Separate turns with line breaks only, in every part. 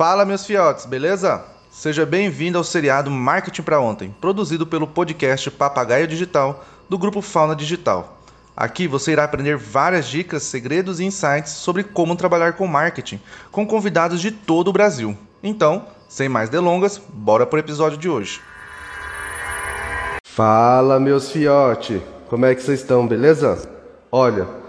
Fala, meus fiotes, beleza? Seja bem-vindo ao seriado Marketing para Ontem, produzido pelo podcast Papagaio Digital do grupo Fauna Digital. Aqui você irá aprender várias dicas, segredos e insights sobre como trabalhar com marketing com convidados de todo o Brasil. Então, sem mais delongas, bora pro episódio de hoje.
Fala, meus fiote, como é que vocês estão, beleza? Olha,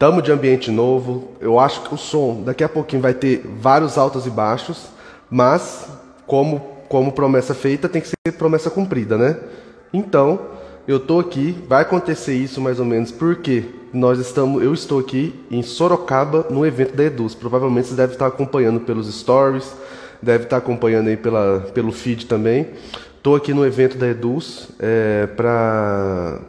Tamo de ambiente novo. Eu acho que o som daqui a pouquinho vai ter vários altos e baixos, mas como como promessa feita tem que ser promessa cumprida, né? Então, eu tô aqui, vai acontecer isso mais ou menos porque nós estamos, eu estou aqui em Sorocaba no evento da Eduz. Provavelmente você deve estar acompanhando pelos stories, deve estar acompanhando aí pela, pelo feed também. Estou aqui no evento da Eduz é, para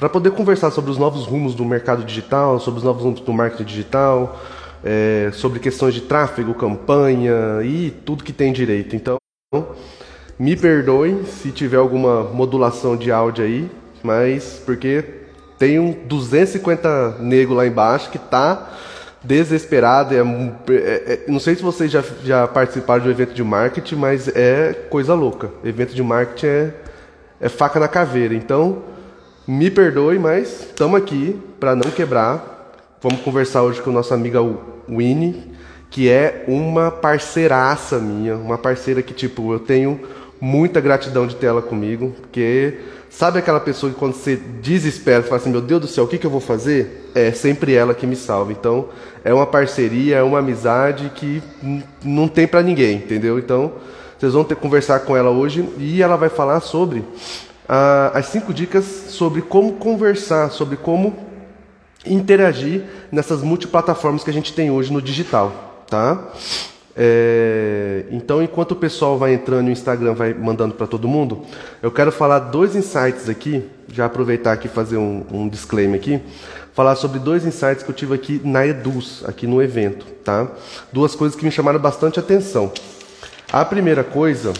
para poder conversar sobre os novos rumos do mercado digital, sobre os novos rumos do marketing digital, é, sobre questões de tráfego, campanha e tudo que tem direito. Então, me perdoem se tiver alguma modulação de áudio aí, mas porque tem um 250 nego lá embaixo que tá desesperado. É, é, é, não sei se vocês já, já participaram de um evento de marketing, mas é coisa louca. Evento de marketing é, é faca na caveira. Então, me perdoe, mas estamos aqui para não quebrar. Vamos conversar hoje com nossa amiga Winnie, que é uma parceiraça minha, uma parceira que tipo eu tenho muita gratidão de ter ela comigo, porque sabe aquela pessoa que quando você desespera, você fala assim, meu Deus do céu, o que, que eu vou fazer? É sempre ela que me salva. Então, é uma parceria, é uma amizade que não tem para ninguém, entendeu? Então, vocês vão ter que conversar com ela hoje e ela vai falar sobre ah, as cinco dicas sobre como conversar, sobre como interagir nessas multiplataformas que a gente tem hoje no digital, tá? É, então, enquanto o pessoal vai entrando no Instagram, vai mandando para todo mundo, eu quero falar dois insights aqui, já aproveitar aqui fazer um, um, disclaimer aqui, falar sobre dois insights que eu tive aqui na Eduz, aqui no evento, tá? Duas coisas que me chamaram bastante atenção. A primeira coisa,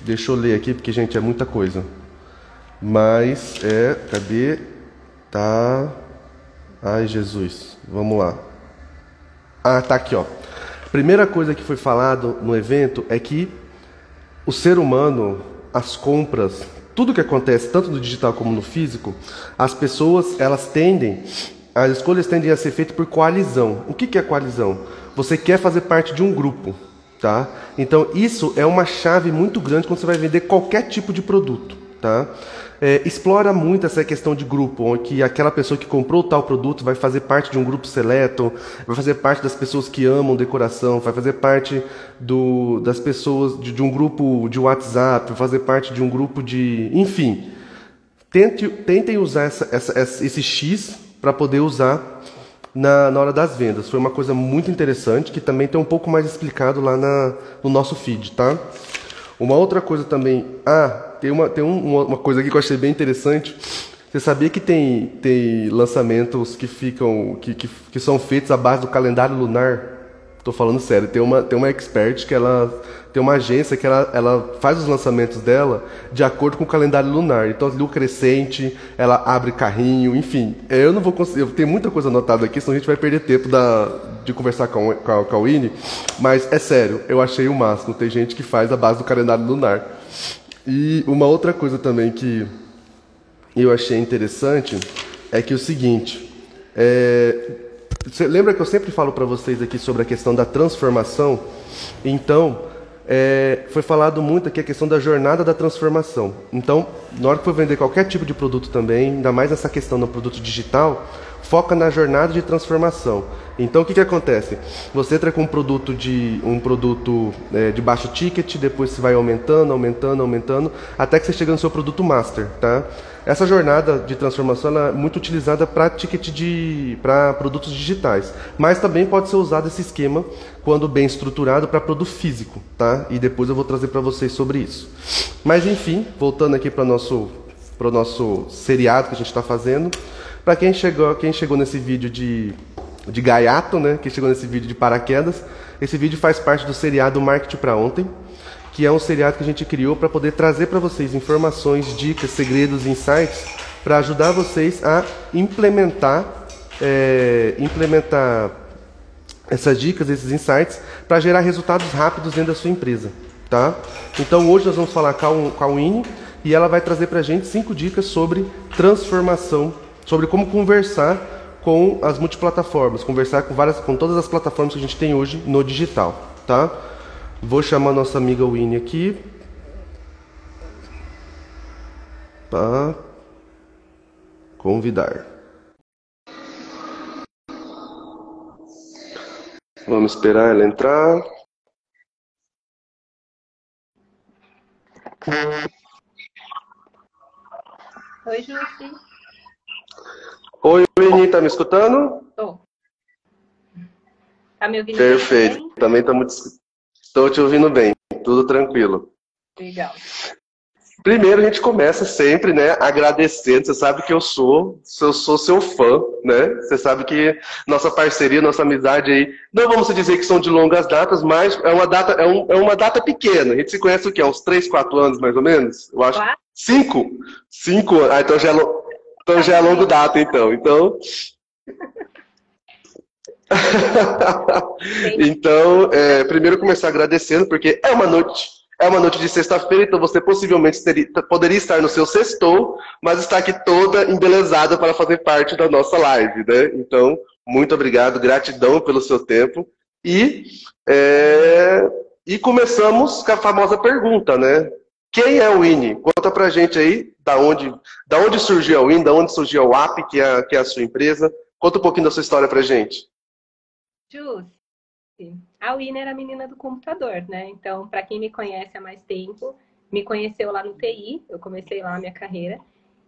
deixa eu ler aqui porque gente é muita coisa. Mas é, cadê? Tá. Ai, Jesus. Vamos lá. Ah, tá aqui, ó. Primeira coisa que foi falado no evento é que o ser humano, as compras, tudo que acontece, tanto no digital como no físico, as pessoas, elas tendem, as escolhas tendem a ser feitas por coalizão. O que, que é coalizão? Você quer fazer parte de um grupo, tá? Então, isso é uma chave muito grande quando você vai vender qualquer tipo de produto, tá? É, explora muito essa questão de grupo, onde aquela pessoa que comprou tal produto vai fazer parte de um grupo seleto, vai fazer parte das pessoas que amam decoração, vai fazer parte do, das pessoas de, de um grupo de WhatsApp, vai fazer parte de um grupo de. Enfim. Tente, tentem usar essa, essa, esse X para poder usar na, na hora das vendas. Foi uma coisa muito interessante que também tem um pouco mais explicado lá na, no nosso feed, tá? Uma outra coisa também. Ah, tem uma, tem um, uma coisa aqui que eu achei bem interessante. Você sabia que tem, tem lançamentos que ficam que, que, que são feitos à base do calendário lunar? Estou falando sério. Tem uma, tem uma expert que ela tem uma agência que ela, ela faz os lançamentos dela de acordo com o calendário lunar. Então, lua crescente, ela abre carrinho, enfim. Eu não vou conseguir. Eu tenho muita coisa anotada aqui, senão a gente vai perder tempo da, de conversar com, com, a, com a Winnie. Mas é sério, eu achei o máximo. Tem gente que faz a base do calendário lunar. E uma outra coisa também que eu achei interessante é que o seguinte, é, lembra que eu sempre falo para vocês aqui sobre a questão da transformação? Então, é, foi falado muito aqui a questão da jornada da transformação. Então, na hora que for vender qualquer tipo de produto também, ainda mais essa questão do produto digital, foca na jornada de transformação. Então o que, que acontece? Você entra com um produto de um produto é, de baixo ticket, depois você vai aumentando, aumentando, aumentando, até que você chega no seu produto master, tá? Essa jornada de transformação é muito utilizada para ticket de para produtos digitais, mas também pode ser usado esse esquema quando bem estruturado para produto físico, tá? E depois eu vou trazer para vocês sobre isso. Mas enfim, voltando aqui para nosso para o nosso seriado que a gente está fazendo. Para quem chegou, quem chegou nesse vídeo de, de gaiato, né, quem chegou nesse vídeo de paraquedas, esse vídeo faz parte do seriado Marketing para Ontem, que é um seriado que a gente criou para poder trazer para vocês informações, dicas, segredos, insights, para ajudar vocês a implementar, é, implementar essas dicas, esses insights, para gerar resultados rápidos dentro da sua empresa. Tá? Então hoje nós vamos falar com a Winnie e ela vai trazer para a gente cinco dicas sobre transformação, sobre como conversar com as multiplataformas, conversar com várias, com todas as plataformas que a gente tem hoje no digital, tá? Vou chamar nossa amiga Winnie aqui para convidar. Vamos esperar ela entrar.
Oi, Jussi.
Oi, Winnie, tá me escutando?
Tô. Tá me ouvindo
Perfeito. Também estou te ouvindo bem. Tudo tranquilo.
Legal.
Primeiro a gente começa sempre, né, agradecendo. Você sabe que eu sou, eu sou seu fã, né? Você sabe que nossa parceria, nossa amizade aí, não vamos dizer que são de longas datas, mas é uma data, é, um, é uma data pequena. A gente se conhece o quê? Uns 3, 4 anos mais ou menos? Eu acho.
Quatro?
Cinco? Cinco. Ah, então já é, então já é longo data, então. Então. então, é, primeiro começar agradecendo, porque é uma noite é uma noite de sexta-feira, então você possivelmente teria, poderia estar no seu sextou, mas está aqui toda embelezada para fazer parte da nossa live, né? Então, muito obrigado, gratidão pelo seu tempo. E, é, e começamos com a famosa pergunta, né? Quem é o INE? Conta pra gente aí da onde, da onde surgiu o INE, da onde surgiu o AP, que é, que é a sua empresa. Conta um pouquinho da sua história pra gente.
Jus, a Wina era a menina do computador, né? Então, para quem me conhece há mais tempo, me conheceu lá no TI, eu comecei lá a minha carreira,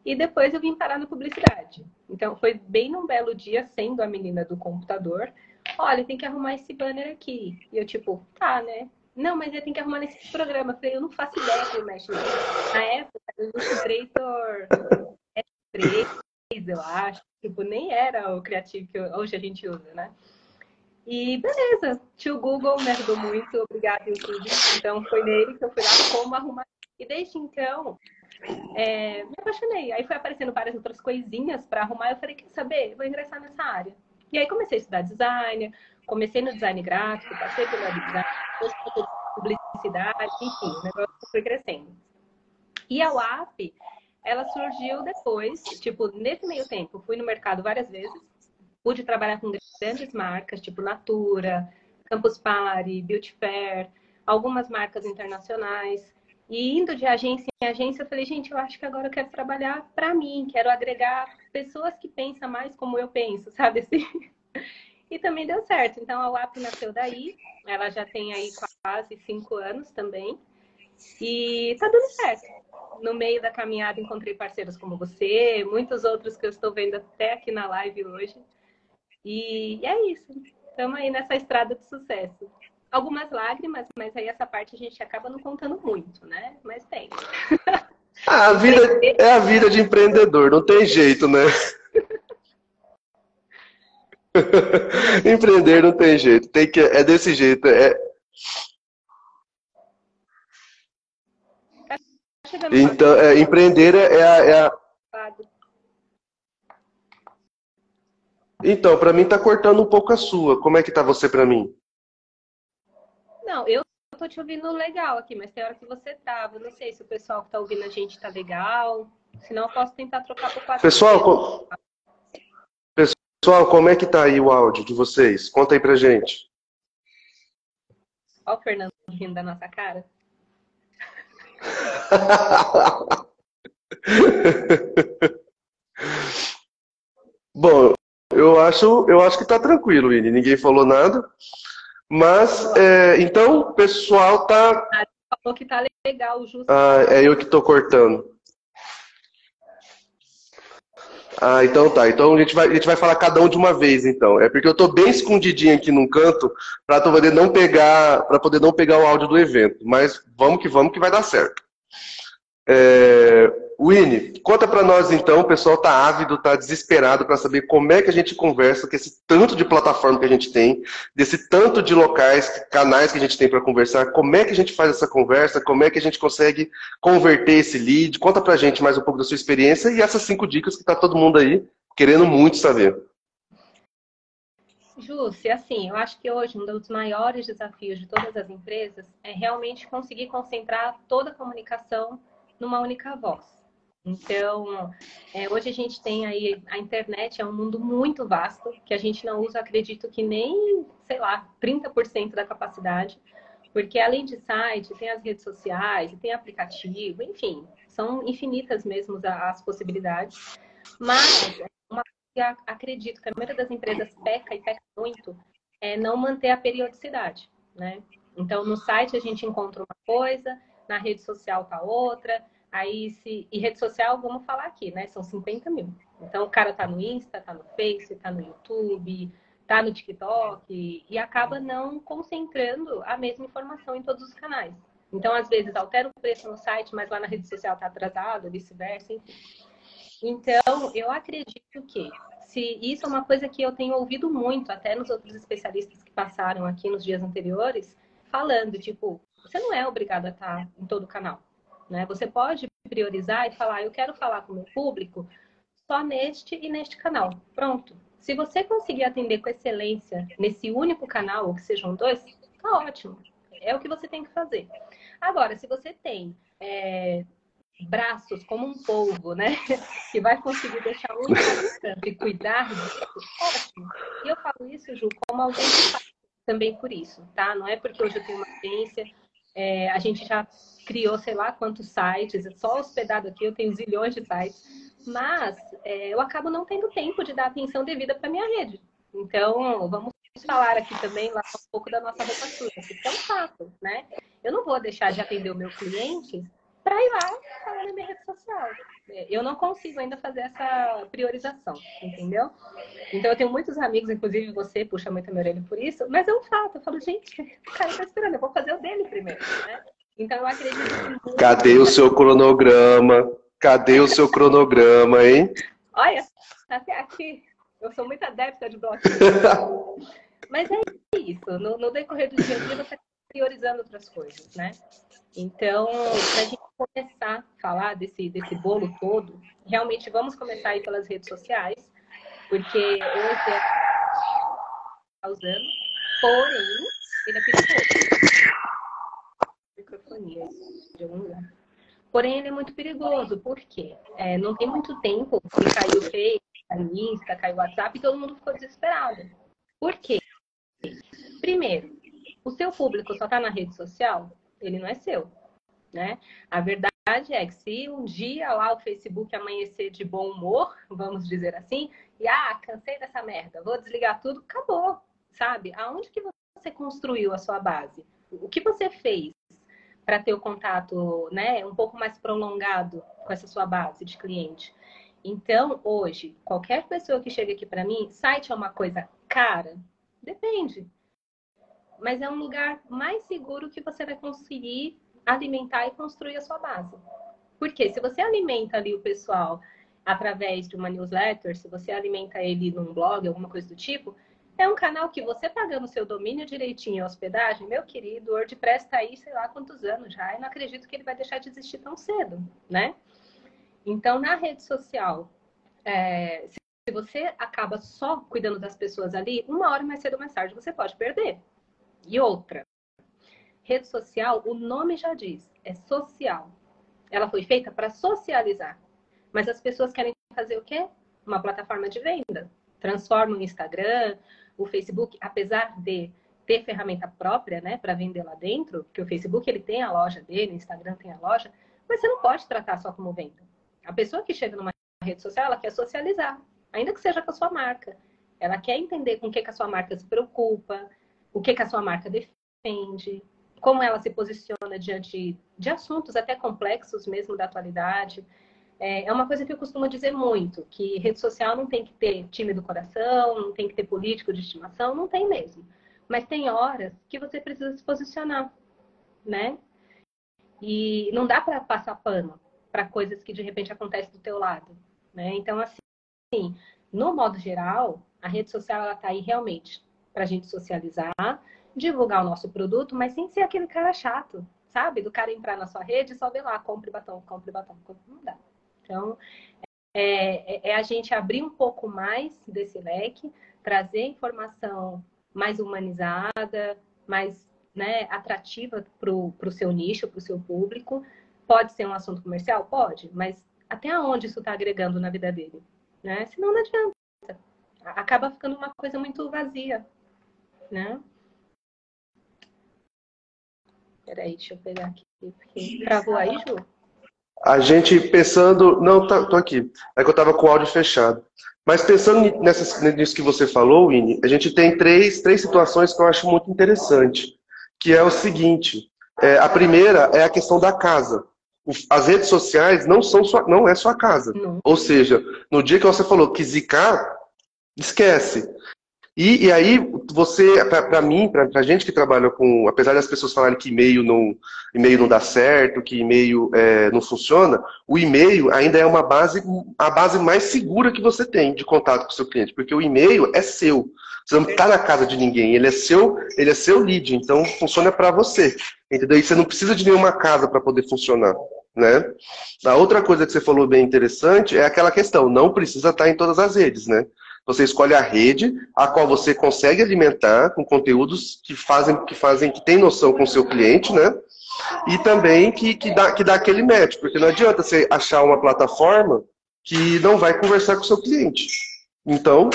e depois eu vim parar na publicidade. Então, foi bem num belo dia, sendo a menina do computador, olha, tem que arrumar esse banner aqui. E eu, tipo, tá, né? Não, mas eu tenho que arrumar nesse programa. Eu falei, eu não faço ideia como mexe Na época, o Illustrator S3, eu acho. Tipo, nem era o criativo que hoje a gente usa, né? E beleza, tio Google me ajudou muito, obrigado YouTube. Então foi nele que eu fui lá como arrumar. E desde então, é, me apaixonei. Aí foi aparecendo várias outras coisinhas para arrumar. Eu falei, quer saber? Vou ingressar nessa área. E aí comecei a estudar design, comecei no design gráfico, passei pelo design, publicidade, enfim, o negócio foi crescendo. E a UAP, ela surgiu depois, tipo, nesse meio tempo, fui no mercado várias vezes, pude trabalhar com grandes marcas, tipo Natura, Campus Party, Beauty Fair, algumas marcas internacionais. E indo de agência em agência, eu falei, gente, eu acho que agora eu quero trabalhar para mim, quero agregar pessoas que pensam mais como eu penso, sabe assim? E também deu certo. Então a UAP nasceu daí, ela já tem aí quase cinco anos também. E tá dando certo. No meio da caminhada encontrei parceiros como você, muitos outros que eu estou vendo até aqui na live hoje. E, é isso. Estamos aí nessa estrada de sucesso. Algumas lágrimas, mas aí essa parte a gente acaba não contando muito, né? Mas tem.
Ah, a vida é a vida de empreendedor, não tem jeito, né? Empreender não tem jeito, tem que é desse jeito, é. Então, é, empreender é a, é a Então, para mim tá cortando um pouco a sua. Como é que tá você para mim?
Não, eu tô te ouvindo legal aqui, mas tem hora que você trava. Eu não sei se o pessoal que tá ouvindo a gente tá legal. Senão eu posso tentar trocar por quatro.
Pessoal, com... pessoal, como é que tá aí o áudio de vocês? Conta aí pra gente.
Olha o Fernando rindo da nossa cara.
Bom, eu acho, eu acho que está tranquilo, Ine. Ninguém falou nada. Mas, é, então, o pessoal tá.
Ah, falou que tá legal, justo.
Ah, é eu que estou cortando. Ah, então tá. Então a gente, vai, a gente vai falar cada um de uma vez, então. É porque eu estou bem escondidinho aqui num canto para poder não pegar, para poder não pegar o áudio do evento. Mas vamos que vamos que vai dar certo. É, Winnie, conta para nós então, o pessoal está ávido, está desesperado para saber como é que a gente conversa com esse tanto de plataforma que a gente tem, desse tanto de locais, canais que a gente tem para conversar, como é que a gente faz essa conversa, como é que a gente consegue converter esse lead. Conta para a gente mais um pouco da sua experiência e essas cinco dicas que está todo mundo aí querendo muito saber.
Jússi, assim, eu acho que hoje um dos maiores desafios de todas as empresas é realmente conseguir concentrar toda a comunicação numa única voz. Então, é, hoje a gente tem aí a internet é um mundo muito vasto que a gente não usa, acredito que nem, sei lá, 30% da capacidade, porque além de site, tem as redes sociais, tem aplicativo, enfim, são infinitas mesmo as possibilidades. Mas uma que acredito que a maioria das empresas peca e peca muito é não manter a periodicidade, né? Então, no site a gente encontra uma coisa, na rede social tá outra, aí se... E rede social, vamos falar aqui, né? São 50 mil. Então, o cara tá no Insta, tá no Face, tá no YouTube, tá no TikTok, e acaba não concentrando a mesma informação em todos os canais. Então, às vezes, altera o preço no site, mas lá na rede social tá atrasado, vice-versa, enfim. Então, eu acredito que se isso é uma coisa que eu tenho ouvido muito, até nos outros especialistas que passaram aqui nos dias anteriores, falando, tipo, você não é obrigado a estar em todo o canal, né? Você pode priorizar e falar, eu quero falar com o meu público só neste e neste canal. Pronto. Se você conseguir atender com excelência nesse único canal, ou que sejam dois, tá ótimo. É o que você tem que fazer. Agora, se você tem é, braços como um polvo, né? Que vai conseguir deixar um e cuidar disso, ótimo. E eu falo isso, Ju, como alguém que faz também por isso, tá? Não é porque hoje eu tenho uma agência, é, a gente já criou sei lá quantos sites, é só hospedado aqui eu tenho zilhões de sites, mas é, eu acabo não tendo tempo de dar atenção devida para minha rede. Então, vamos falar aqui também lá um pouco da nossa roupa suja, que é um fato, né? Eu não vou deixar de atender o meu cliente para ir lá falar na minha rede social. É, eu não consigo ainda fazer essa priorização, entendeu? Então eu tenho muitos amigos, inclusive você puxa muito a minha orelha por isso, mas é um fato. Eu falo, gente, o cara tá esperando, eu vou fazer o dele primeiro, né? Então eu acredito
que. Cadê o seu cronograma? Cadê o seu cronograma, hein?
Olha, até aqui. Eu sou muito adepta de bloco. Mas é isso. No, no decorrer do dia a dia, você está priorizando outras coisas, né? Então, para a gente começar a falar desse, desse bolo todo, realmente vamos começar aí pelas redes sociais, porque hoje é usando, porém, ele é perigoso. Microfonia de algum lugar. Porém, ele é muito perigoso, porque é, não tem muito tempo que caiu o Face, caiu o Insta, caiu o WhatsApp e todo mundo ficou desesperado. Por quê? Primeiro, o seu público só está na rede social, ele não é seu, né? A verdade é que se um dia lá o Facebook amanhecer de bom humor, vamos dizer assim, e ah, cansei dessa merda, vou desligar tudo, acabou, sabe? Aonde que você construiu a sua base? O que você fez para ter o contato, né, um pouco mais prolongado com essa sua base de cliente? Então, hoje, qualquer pessoa que chega aqui para mim, site é uma coisa cara? Depende. Mas é um lugar mais seguro que você vai conseguir alimentar e construir a sua base. Porque se você alimenta ali o pessoal através de uma newsletter, se você alimenta ele num blog, alguma coisa do tipo, é um canal que você pagando seu domínio direitinho hospedagem, meu querido, o WordPress está aí sei lá quantos anos já, e não acredito que ele vai deixar de existir tão cedo, né? Então, na rede social, é, se você acaba só cuidando das pessoas ali, uma hora mais cedo ou mais tarde você pode perder. E outra, Rede social, o nome já diz, é social. Ela foi feita para socializar. Mas as pessoas querem fazer o quê? Uma plataforma de venda. Transformam o Instagram, o Facebook, apesar de ter ferramenta própria, né, para vender lá dentro, porque o Facebook ele tem a loja dele, o Instagram tem a loja, mas você não pode tratar só como venda. A pessoa que chega numa rede social, ela quer socializar, ainda que seja com a sua marca. Ela quer entender com o que, que a sua marca se preocupa, o que, que a sua marca defende, como ela se posiciona diante de assuntos até complexos mesmo da atualidade. É, é uma coisa que eu costumo dizer muito, que rede social não tem que ter time do coração, não tem que ter político de estimação, não tem mesmo. Mas tem horas que você precisa se posicionar, né? E não dá para passar pano para coisas que de repente acontecem do teu lado, né? Então, assim, no modo geral, a rede social ela está aí realmente para a gente socializar, divulgar o nosso produto, mas sem ser aquele cara chato, sabe? Do cara entrar na sua rede e só ver lá, compre batom, compre batom. Não dá. Então, é, é, é, a gente abrir um pouco mais desse leque, trazer informação mais humanizada, mais né, atrativa para o seu nicho, para o seu público. Pode ser um assunto comercial? Pode, mas até onde isso está agregando na vida dele? Né? Senão não adianta. Acaba ficando uma coisa muito vazia. Né? Peraí, deixa eu pegar aqui. Porque travou aí, Ju?
A gente pensando. Não, tá, tô aqui. É que eu estava com o áudio fechado. Mas pensando nessas, nisso que você falou, Winnie, a gente tem três, três situações que eu acho muito interessante. Que é o seguinte: é, a primeira é a questão da casa. As redes sociais não são sua, não é sua casa. Não. Ou seja, no dia que você falou que zicar, esquece. E, e aí, você, para mim, para a gente que trabalha com, apesar das pessoas falarem que e-mail não, e-mail não dá certo, que e-mail é, não funciona, o e-mail ainda é uma base, a base mais segura que você tem de contato com o seu cliente, porque o e-mail é seu. Você não está na casa de ninguém, ele é seu, ele é seu lead, então funciona para você. Entendeu? E você não precisa de nenhuma casa para poder funcionar. Né? A outra coisa que você falou bem interessante é aquela questão, não precisa estar em todas as redes, né? Você escolhe a rede a qual você consegue alimentar com conteúdos que fazem, que fazem, que tem noção com o seu cliente, né? E também que, que, dá, que dá aquele match, porque não adianta você achar uma plataforma que não vai conversar com o seu cliente. Então,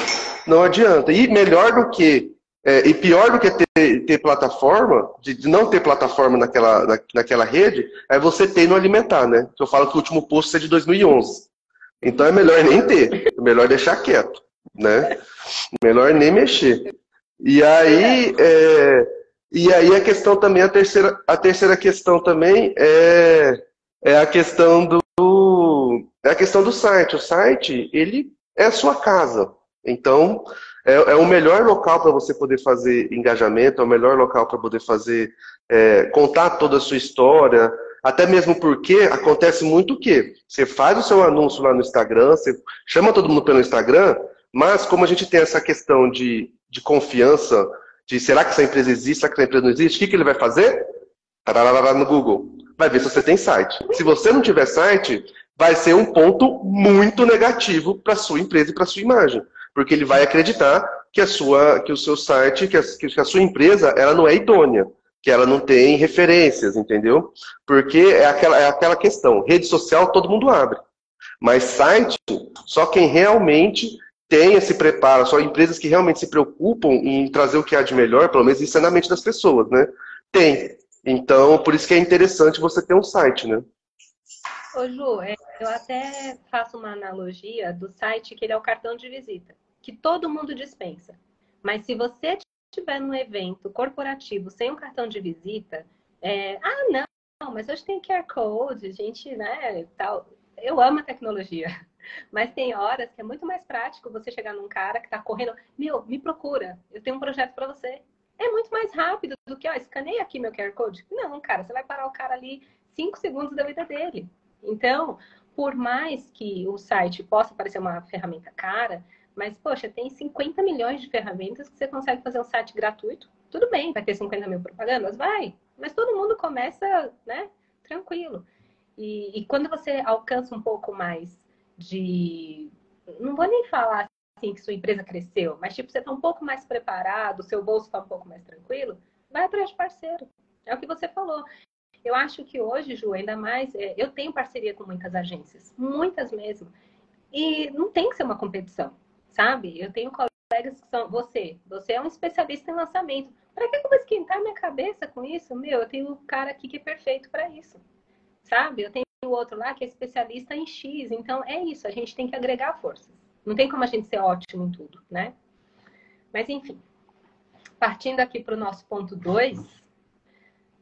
não adianta. E melhor do que, é, e pior do que ter, ter plataforma, de, de, não ter plataforma naquela, na, naquela rede, é você ter e não alimentar, né? Eu falo que o último post é de 2011. Então é melhor nem ter, é melhor deixar quieto né? Melhor nem mexer. E aí, é, e aí a questão também, a terceira, a terceira questão também é, é a questão do é a questão do site. O site, ele é a sua casa. Então, é, é o melhor local para você poder fazer engajamento, é o melhor local para poder fazer é, contar toda a sua história, até mesmo porque acontece muito o quê? Você faz o seu anúncio lá no Instagram, você chama todo mundo pelo Instagram, mas, como a gente tem essa questão de, de confiança, de será que essa empresa existe, será que essa empresa não existe, o que, que ele vai fazer? Tararara no Google. Vai ver se você tem site. Se você não tiver site, vai ser um ponto muito negativo para a sua empresa e para a sua imagem. Porque ele vai acreditar que, a sua, que o seu site, que a, que a sua empresa, ela não é idônea que ela não tem referências, entendeu? Porque é aquela, é aquela questão. Rede social todo mundo abre. Mas site, só quem realmente tem esse preparo, só empresas que realmente se preocupam em trazer o que há de melhor, pelo menos isso é na mente das pessoas, né? Tem. Então, por isso que é interessante você ter um site, né?
Ô Ju, é, eu até faço uma analogia do site que ele é o cartão de visita, que todo mundo dispensa. Mas se você estiver num evento corporativo sem um cartão de visita, é, ah, não, mas hoje tem QR Code, gente, né, tal. Eu amo a tecnologia. Mas tem horas que é muito mais prático você chegar num cara que está correndo, meu, me procura, eu tenho um projeto para você. É muito mais rápido do que, ó, escaneia aqui meu QR Code. Não, cara, você vai parar o cara ali cinco segundos da vida dele. Então, por mais que o site possa parecer uma ferramenta cara, mas, poxa, tem 50 milhões de ferramentas que você consegue fazer um site gratuito. Tudo bem, vai ter 50 mil propagandas? Vai. Mas todo mundo começa, né, tranquilo. E, e quando você alcança um pouco mais de. Não vou nem falar assim que sua empresa cresceu, mas tipo, você está um pouco mais preparado, seu bolso está um pouco mais tranquilo, vai atrás de parceiro. É o que você falou. Eu acho que hoje, Ju, ainda mais, é, eu tenho parceria com muitas agências, muitas mesmo. E não tem que ser uma competição, sabe? Eu tenho colegas que são. Você, você é um especialista em lançamento. Para que eu vou esquentar minha cabeça com isso? Meu, eu tenho um cara aqui que é perfeito para isso, sabe? Eu tenho o outro lá que é especialista em X. Então é isso, a gente tem que agregar forças. Não tem como a gente ser ótimo em tudo, né? Mas enfim, partindo aqui para o nosso ponto 2,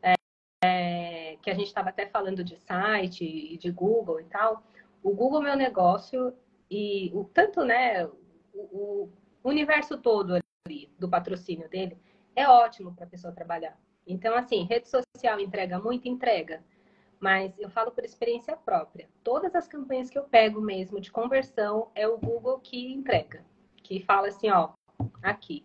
é, é, que a gente estava até falando de site e de Google e tal. O Google Meu Negócio e o tanto, né, o, o universo todo ali do patrocínio dele é ótimo para a pessoa trabalhar. Então, assim, rede social entrega muito, entrega. Mas eu falo por experiência própria. Todas as campanhas que eu pego mesmo de conversão é o Google que entrega. Que fala assim, ó, aqui.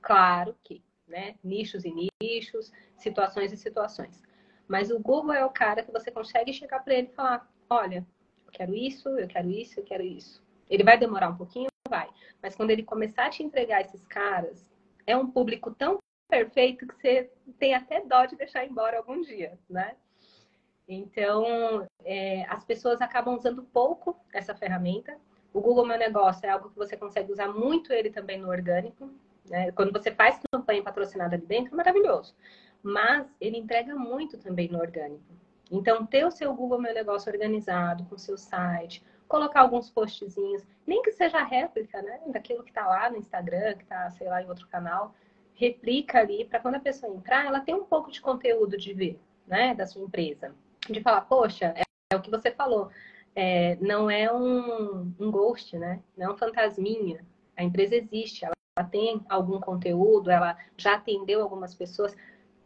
Claro que, né? Nichos e nichos, situações e situações. Mas o Google é o cara que você consegue chegar para ele e falar: olha, eu quero isso, eu quero isso, eu quero isso. Ele vai demorar um pouquinho? vai. Mas quando ele começar a te entregar esses caras, é um público tão perfeito que você tem até dó de deixar embora algum dia, né? Então, é, as pessoas acabam usando pouco essa ferramenta. O Google Meu Negócio é algo que você consegue usar muito ele também no orgânico. Né? Quando você faz campanha patrocinada ali dentro, é maravilhoso. Mas ele entrega muito também no orgânico. Então, ter o seu Google Meu Negócio organizado, com o seu site, colocar alguns postzinhos, nem que seja réplica, né? Daquilo que está lá no Instagram, que está, sei lá, em outro canal, replica ali para quando a pessoa entrar, ela tem um pouco de conteúdo de ver, né? Da sua empresa. De falar, poxa, é, é o que você falou. É, não é um, um ghost, né? Não é um fantasminha. A empresa existe, ela, ela tem algum conteúdo, ela já atendeu algumas pessoas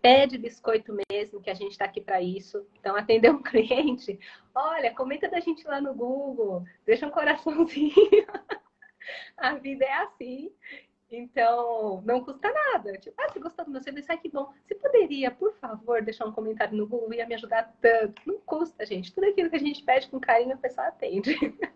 pede biscoito mesmo, que a gente está aqui para isso. Então, atender um cliente, olha, comenta da gente lá no Google, deixa um coraçãozinho. a vida é assim. Então, não custa nada. Tipo, ah, você gostou do meu serviço? Ai, que bom. Você poderia, por favor, deixar um comentário no Google? Ia me ajudar tanto. Não custa, gente. Tudo aquilo que a gente pede com carinho, a pessoa atende.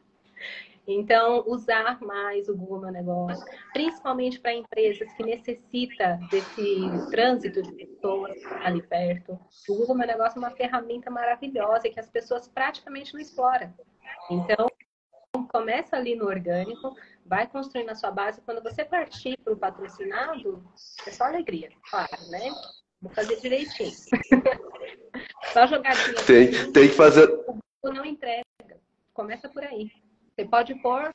Então, usar mais o Google Meu Negócio, principalmente para empresas que necessitam desse trânsito de pessoas ali perto. O Google Meu Negócio é uma ferramenta maravilhosa que as pessoas praticamente não exploram. Então, começa ali no orgânico, vai construindo a sua base. Quando você partir para o patrocinado, é só alegria, claro, né? Vou fazer direitinho. só jogadinha.
Tem, tem que fazer.
O não entrega. Começa por aí. Você pode pôr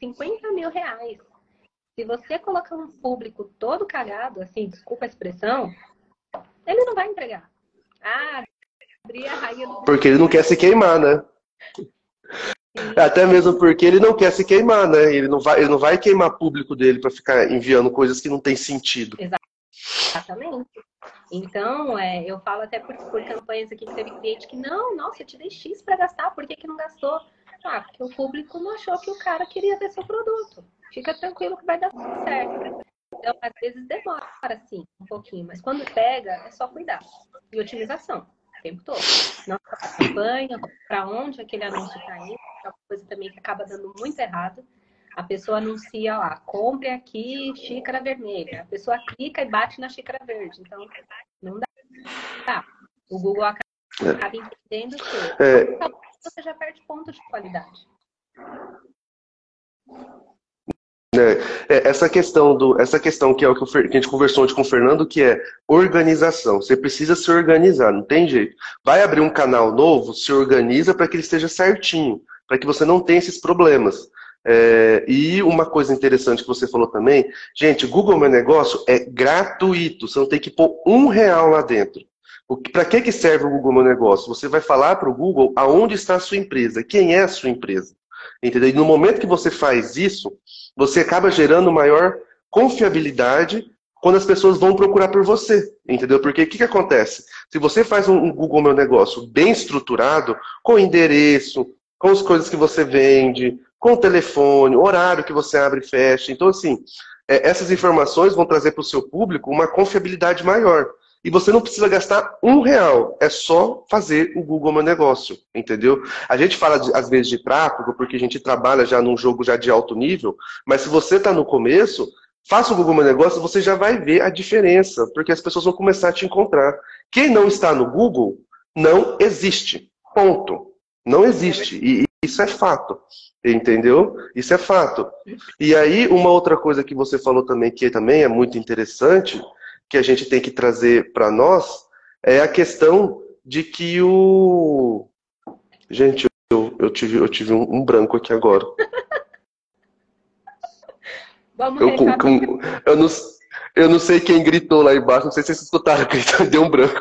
50 mil reais. Se você colocar um público todo cagado, assim, desculpa a expressão, ele não vai entregar. Ah, abrir a rainha do.
Porque ele não quer se queimar, né? Sim. Até mesmo porque ele não quer se queimar, né? Ele não vai, ele não vai queimar público dele para ficar enviando coisas que não tem sentido.
Exatamente. Então, é, eu falo até por, por campanhas aqui que teve cliente que, não, nossa, eu te dei X para gastar, por que, que não gastou? Ah, porque o público não achou que o cara queria ver seu produto. Fica tranquilo que vai dar certo. Então, às vezes demora, sim, um pouquinho, mas quando pega, é só cuidar. E otimização, o tempo todo. Não campanha, para onde aquele anúncio está indo, que é uma coisa também que acaba dando muito errado. A pessoa anuncia lá, compre aqui xícara vermelha. A pessoa clica e bate na xícara verde. Então, não dá. Tá. O Google acaba, acaba entendendo que é você já perde ponto de qualidade.
É, é, essa questão do, essa questão que é o que, que, a gente conversou ontem com o Fernando, que é organização. Você precisa se organizar, não tem jeito. Vai abrir um canal novo, se organiza para que ele esteja certinho, para que você não tenha esses problemas. É, e uma coisa interessante que você falou também, gente, Google Meu Negócio é gratuito, você não tem que pôr um real lá dentro. Para que, que serve o Google Meu Negócio? Você vai falar para o Google aonde está a sua empresa, quem é a sua empresa. Entendeu? E no momento que você faz isso, você acaba gerando maior confiabilidade quando as pessoas vão procurar por você. Entendeu? Porque o que, que acontece? Se você faz um Google Meu Negócio bem estruturado, com endereço, com as coisas que você vende, com o telefone, horário que você abre e fecha. Então, assim, é, essas informações vão trazer para o seu público uma confiabilidade maior. E você não precisa gastar um real, é só fazer o Google Meu Negócio, entendeu? A gente fala de, às vezes de tráfego porque a gente trabalha já num jogo já de alto nível, mas se você está no começo, faça o Google Meu Negócio, você já vai ver a diferença, porque as pessoas vão começar a te encontrar. Quem não está no Google não existe. Ponto. Não existe. E isso é fato. Entendeu? Isso é fato. E aí, uma outra coisa que você falou também, que também é muito interessante, que a gente tem que trazer para nós é a questão de que o. Gente, eu, eu tive, eu tive um, um branco aqui agora.
Vamos
eu, com, eu, não, eu não sei quem gritou lá embaixo, não sei se vocês escutaram, deu um branco.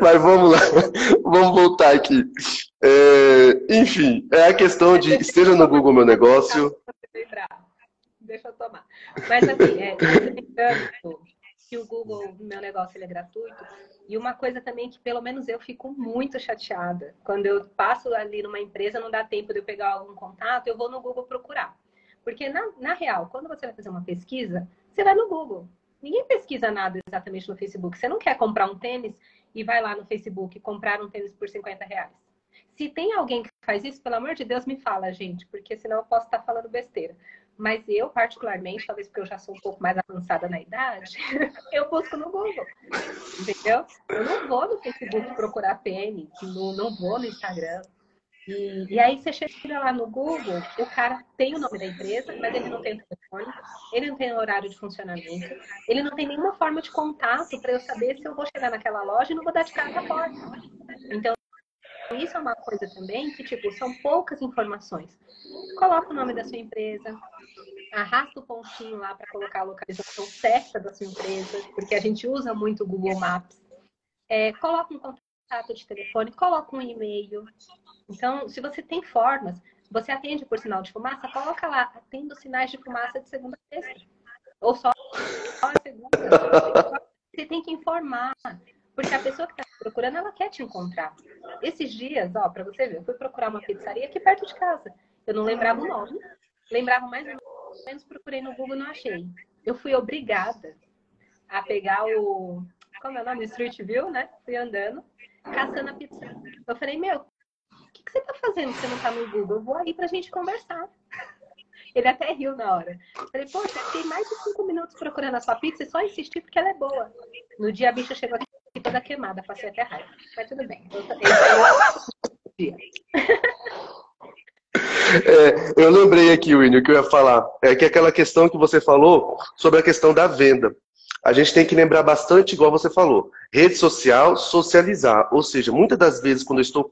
Mas vamos lá, vamos voltar aqui. É, enfim, é a questão de esteja no Google Meu Negócio
deixa eu tomar. Mas assim, é, que o Google, meu negócio, ele é gratuito. E uma coisa também que pelo menos eu fico muito chateada. Quando eu passo ali numa empresa, não dá tempo de eu pegar algum contato, eu vou no Google procurar. Porque na, na real, quando você vai fazer uma pesquisa, você vai no Google. Ninguém pesquisa nada exatamente no Facebook. Você não quer comprar um tênis e vai lá no Facebook comprar um tênis por 50 reais. Se tem alguém que faz isso, pelo amor de Deus, me fala, gente, porque senão eu posso estar falando besteira. Mas eu, particularmente, talvez porque eu já sou um pouco mais avançada na idade, eu busco no Google. Entendeu? Eu não vou no Facebook procurar PM, não, não vou no Instagram. E, e, aí você chega lá no Google, o cara tem o nome da empresa, mas ele não tem telefone, ele não tem horário de funcionamento, ele não tem nenhuma forma de contato para eu saber se eu vou chegar naquela loja e não vou dar de cara na porta. Então, isso é uma coisa também que, tipo, são poucas informações. Coloca o nome da sua empresa, arrasta o pontinho lá para colocar a localização certa da sua empresa, porque a gente usa muito o Google Maps. É, coloca um contato de telefone, coloca um e-mail. Então, se você tem formas, você atende por sinal de fumaça, coloca lá, atendo sinais de fumaça de segunda a sexta. Ou só a segunda. Você tem que informar. Porque a pessoa que está procurando, ela quer te encontrar. Esses dias, ó, para você ver, eu fui procurar uma pizzaria aqui perto de casa. Eu não lembrava o nome, lembrava mais ou menos, procurei no Google, não achei. Eu fui obrigada a pegar o. Como é o nome? Street View, né? Fui andando, caçando a pizza. Eu falei, meu, o que, que você tá fazendo se você não tá no Google? Eu vou aí pra gente conversar. Ele até riu na hora. Falei, poxa, fiquei mais de cinco minutos procurando a sua pizza e só insisti porque ela é boa. No dia a bicha chegou aqui toda queimada, passei até raiva. Mas tudo bem. Eu,
é, eu lembrei aqui, Winnie, o que eu ia falar. É que aquela questão que você falou sobre a questão da venda. A gente tem que lembrar bastante, igual você falou, rede social, socializar. Ou seja, muitas das vezes, quando eu estou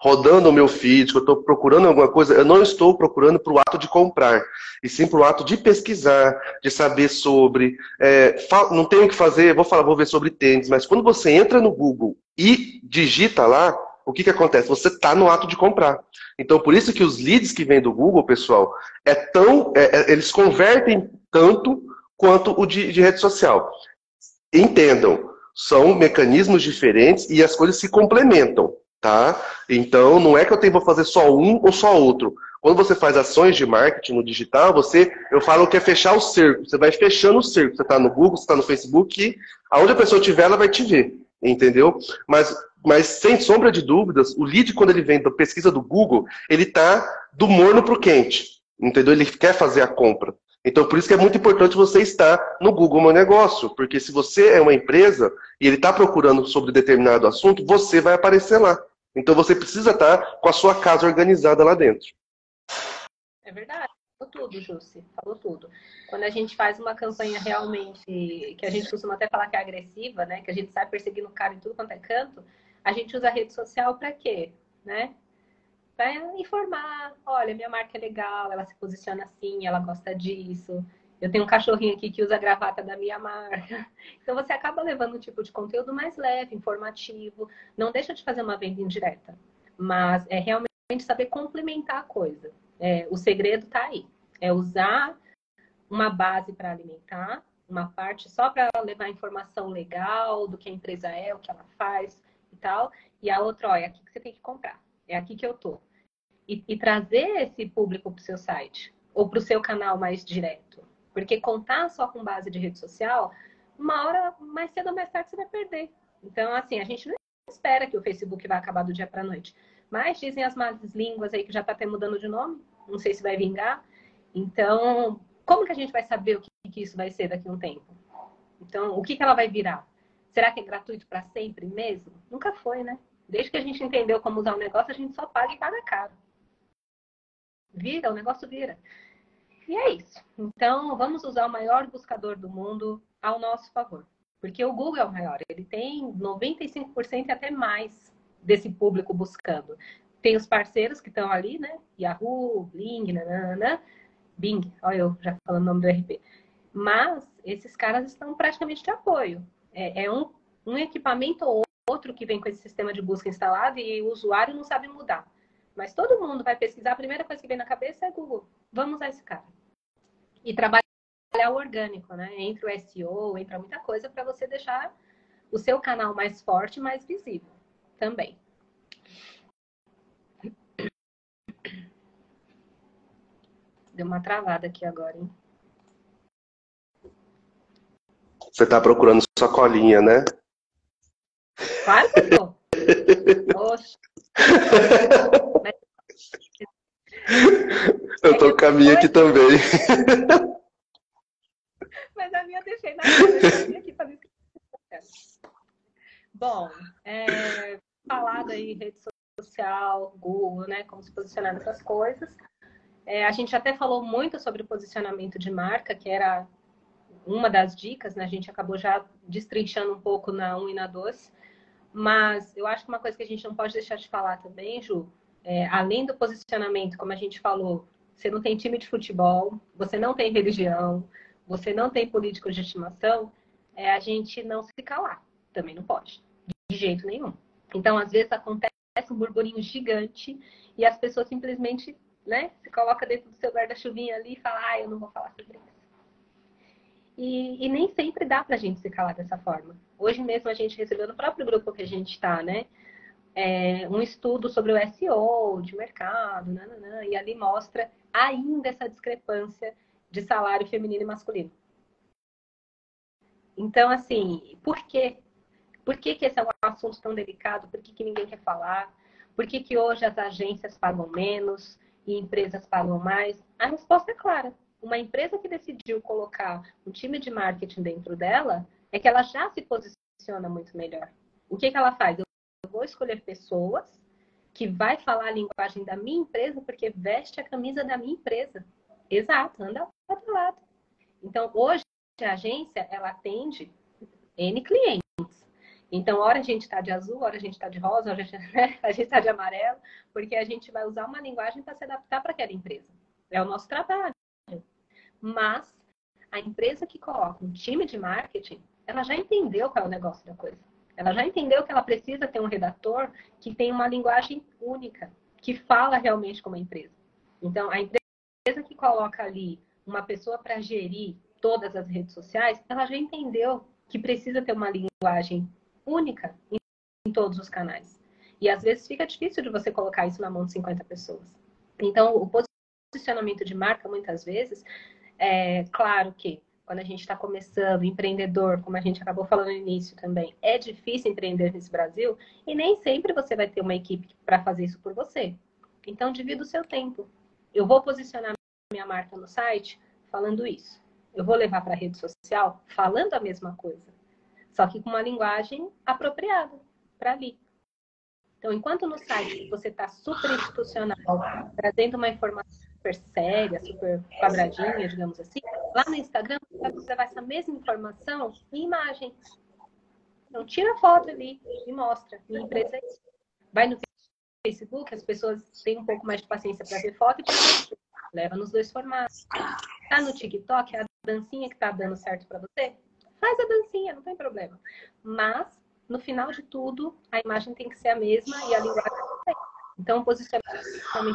rodando o meu feed, que eu estou procurando alguma coisa, eu não estou procurando para o ato de comprar, e sim para o ato de pesquisar, de saber sobre. É, não tenho o que fazer, vou falar, vou ver sobre tênis, mas quando você entra no Google e digita lá, o que, que acontece? Você está no ato de comprar. Então, por isso que os leads que vêm do Google, pessoal, é tão, é, é, eles convertem tanto quanto o de, de rede social. Entendam, são mecanismos diferentes e as coisas se complementam tá? Então, não é que eu tenho, vou fazer só um ou só outro. Quando você faz ações de marketing no digital, você, eu falo que é fechar o cerco. Você vai fechando o cerco. Você está no Google, você está no Facebook, aonde a pessoa estiver, ela vai te ver, entendeu? Mas, mas sem sombra de dúvidas, o lead quando ele vem da pesquisa do Google, ele está do morno para o quente, entendeu? Ele quer fazer a compra. Então, por isso que é muito importante você estar no Google Meu Negócio, porque se você é uma empresa e ele está procurando sobre determinado assunto, você vai aparecer lá. Então você precisa estar com a sua casa organizada lá dentro.
É verdade. Falou tudo, Jussi. Falou tudo. Quando a gente faz uma campanha realmente, que a gente costuma até falar que é agressiva, né? Que a gente sai perseguindo o cara em tudo quanto é canto, a gente usa a rede social para quê? Né? Para informar, olha, minha marca é legal, ela se posiciona assim, ela gosta disso, eu tenho um cachorrinho aqui que usa a gravata da minha marca. Então você acaba levando um tipo de conteúdo mais leve, informativo. Não deixa de fazer uma venda indireta, mas é realmente saber complementar a coisa. É, o segredo está aí. É usar uma base para alimentar, uma parte só para levar informação legal do que a empresa é, o que ela faz e tal. E a outra, ó, é aqui que você tem que comprar. É aqui que eu tô. E, e trazer esse público para o seu site ou para o seu canal mais direto. Porque contar só com base de rede social, uma hora mais cedo ou mais tarde você vai perder. Então, assim, a gente não espera que o Facebook vai acabar do dia para noite. Mas dizem as más línguas aí que já está até mudando de nome. Não sei se vai vingar. Então, como que a gente vai saber o que, que isso vai ser daqui a um tempo? Então, o que, que ela vai virar? Será que é gratuito para sempre mesmo? Nunca foi, né? Desde que a gente entendeu como usar o negócio, a gente só paga e paga caro. Vira, o negócio vira. E é isso. Então, vamos usar o maior buscador do mundo ao nosso favor. Porque o Google é o maior, ele tem 95% e até mais desse público buscando. Tem os parceiros que estão ali, né? Yahoo, Bing, nanana, Bing, olha eu já falando o nome do RP. Mas esses caras estão praticamente de apoio. É, é um, um equipamento ou outro que vem com esse sistema de busca instalado e o usuário não sabe mudar. Mas todo mundo vai pesquisar, a primeira coisa que vem na cabeça é Google. Vamos usar esse cara. E trabalhar o orgânico, né? Entra o SEO, entra muita coisa para você deixar o seu canal mais forte, mais visível também. Deu uma travada aqui agora, hein?
Você está procurando sua colinha, né?
Claro que eu tô. Oxe.
eu tô com a minha aqui também.
Mas a minha deixei na hora, aqui para Bom, é, falado aí rede social, Google, né, como se posicionar nessas coisas. É, a gente até falou muito sobre posicionamento de marca, que era uma das dicas, né? A gente acabou já destrinchando um pouco na 1 e na 2. Mas eu acho que uma coisa que a gente não pode deixar de falar também, Ju, é, além do posicionamento, como a gente falou, você não tem time de futebol, você não tem religião, você não tem político de estimação, é a gente não se calar. Também não pode, de jeito nenhum. Então, às vezes, acontece um burburinho gigante e as pessoas simplesmente né, se coloca dentro do seu guarda-chuvinha ali e fala, ah, eu não vou falar sobre isso. E, e nem sempre dá pra gente se calar dessa forma. Hoje mesmo a gente recebeu no próprio grupo que a gente está, né? É, um estudo sobre o SEO, de mercado, nananã, e ali mostra ainda essa discrepância de salário feminino e masculino. Então, assim, por quê? Por que, que esse é um assunto tão delicado? Por que, que ninguém quer falar? Por que, que hoje as agências pagam menos e empresas pagam mais? A resposta é clara uma empresa que decidiu colocar um time de marketing dentro dela, é que ela já se posiciona muito melhor. O que, que ela faz? Eu vou escolher pessoas que vai falar a linguagem da minha empresa porque veste a camisa da minha empresa. Exato, anda lado a lado. Então, hoje, a agência, ela atende N clientes. Então, hora a gente está de azul, hora a gente está de rosa, hora a gente né, está de amarelo, porque a gente vai usar uma linguagem para se adaptar para aquela empresa. É o nosso trabalho. Mas a empresa que coloca um time de marketing, ela já entendeu qual é o negócio da coisa. Ela já entendeu que ela precisa ter um redator que tem uma linguagem única, que fala realmente como a empresa. Então, a empresa que coloca ali uma pessoa para gerir todas as redes sociais, ela já entendeu que precisa ter uma linguagem única em, todos os canais. E às vezes fica difícil de você colocar isso na mão de 50 pessoas. Então, o posicionamento de marca, muitas vezes, é claro que quando a gente está começando, empreendedor, como a gente acabou falando no início também, é difícil empreender nesse Brasil e nem sempre você vai ter uma equipe para fazer isso por você. Então, divida o seu tempo. Eu vou posicionar minha marca no site falando isso. Eu vou levar para a rede social falando a mesma coisa, só que com uma linguagem apropriada para ali. Então, enquanto no site você está super institucional, trazendo uma informação super séria, super quadradinha, digamos assim, lá no Instagram você vai essa mesma informação em imagem. Então, tira foto ali e mostra. Minha empresa é isso. Vai no Facebook, as pessoas têm um pouco mais de paciência para ver foto e leva nos dois formatos. Tá no TikTok, a dancinha que tá dando certo para você? Faz a dancinha, não tem problema. Mas, no final de tudo, a imagem tem que ser a mesma e a linguagem. Então, o posicionamento além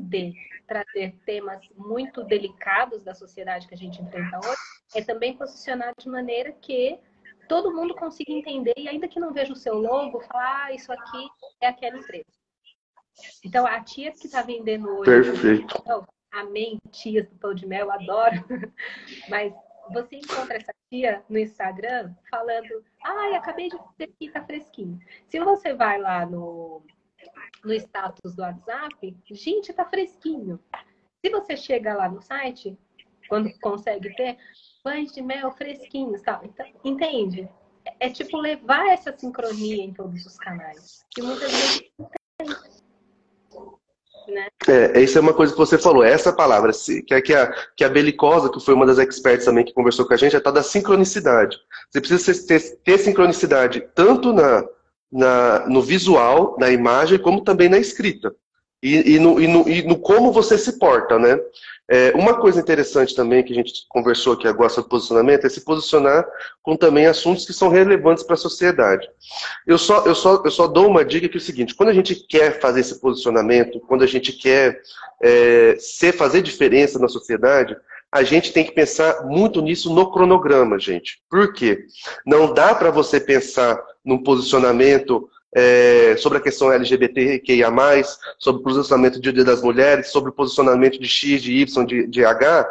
de trazer temas muito delicados da sociedade que a gente enfrenta hoje, é também posicionar de maneira que todo mundo consiga entender e ainda que não veja o seu logo, falar, ah, isso aqui é aquela empresa. Então, a tia que está vendendo hoje...
Perfeito.
Então, amém, tias do pão de mel, adoro. Mas você encontra essa tia no Instagram falando, ai, acabei de ver que tá fresquinho. Se você vai lá no no status do WhatsApp, gente, tá fresquinho. Se você chega lá no site, quando consegue ter, pães de mel fresquinhos, tal. Então, entende? É, é tipo levar essa sincronia em todos os canais. Que muitas vezes não tem.
Né? É, isso é uma coisa que você falou, essa palavra, que é que a, que a Belicosa, que foi uma das experts também que conversou com a gente, é a tal da sincronicidade. Você precisa ter, ter sincronicidade tanto na, na, no visual, na imagem, como também na escrita. E, e, no, e, no, e no, como você se porta, né? É, uma coisa interessante também que a gente conversou aqui agora sobre posicionamento é se posicionar com também assuntos que são relevantes para a sociedade. Eu só, eu, só, eu só dou uma dica que é o seguinte, quando a gente quer fazer esse posicionamento, quando a gente quer é, ser, fazer diferença na sociedade, a gente tem que pensar muito nisso no cronograma, gente. Por quê? Não dá para você pensar num posicionamento é, sobre a questão LGBTQIA+, sobre o posicionamento de Dia das Mulheres, sobre o posicionamento de X, de Y, de, de H,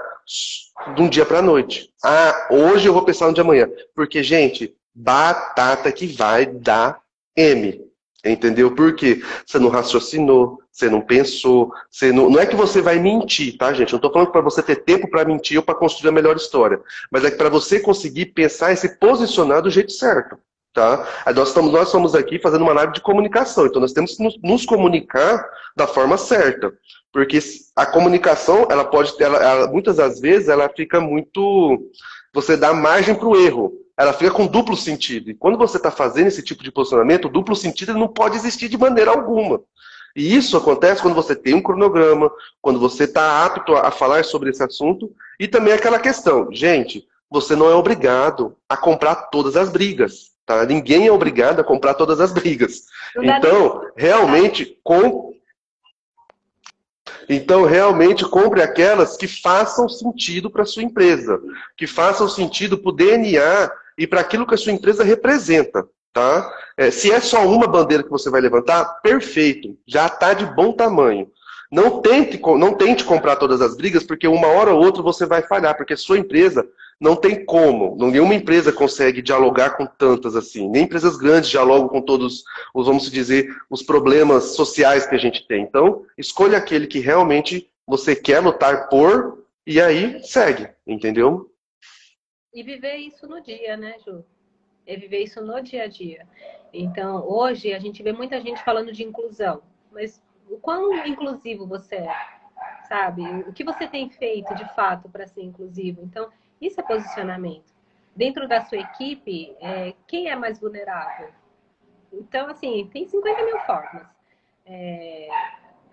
de um dia para a noite. Ah, hoje eu vou pensar no de amanhã. Porque, gente, batata que vai dar M. Entendeu? Por quê? Você não raciocinou, você não pensou, você não, não é que você vai mentir, tá, gente? Não estou falando para você ter tempo para mentir ou para construir a melhor história, mas é que para você conseguir pensar e se posicionar do jeito certo. Tá? Nós, estamos, nós estamos aqui fazendo uma live de comunicação, então nós temos que nos, nos comunicar da forma certa. Porque a comunicação, ela pode, ela, ela, muitas das vezes, ela fica muito. Você dá margem para o erro. Ela fica com duplo sentido. E quando você está fazendo esse tipo de posicionamento, o duplo sentido não pode existir de maneira alguma. E isso acontece quando você tem um cronograma, quando você está apto a falar sobre esse assunto. E também aquela questão, gente, você não é obrigado a comprar todas as brigas. Tá? Ninguém é obrigado a comprar todas as brigas. Então, realmente, com... então, realmente, compre aquelas que façam sentido para a sua empresa, que façam sentido para o DNA e para aquilo que a sua empresa representa. Tá? É, se é só uma bandeira que você vai levantar, perfeito, já está de bom tamanho. Não tente, não tente comprar todas as brigas, porque uma hora ou outra você vai falhar, porque sua empresa não tem como. Nenhuma empresa consegue dialogar com tantas assim. Nem empresas grandes dialogam com todos os, vamos dizer, os problemas sociais que a gente tem. Então, escolha aquele que realmente você quer lutar por e aí segue, entendeu?
E viver isso no dia, né, Ju? É viver isso no dia a dia. Então, hoje a gente vê muita gente falando de inclusão, mas o quão inclusivo você é, sabe? O que você tem feito de fato para ser inclusivo? Então, isso é posicionamento. Dentro da sua equipe, é, quem é mais vulnerável? Então, assim, tem 50 mil formas. É,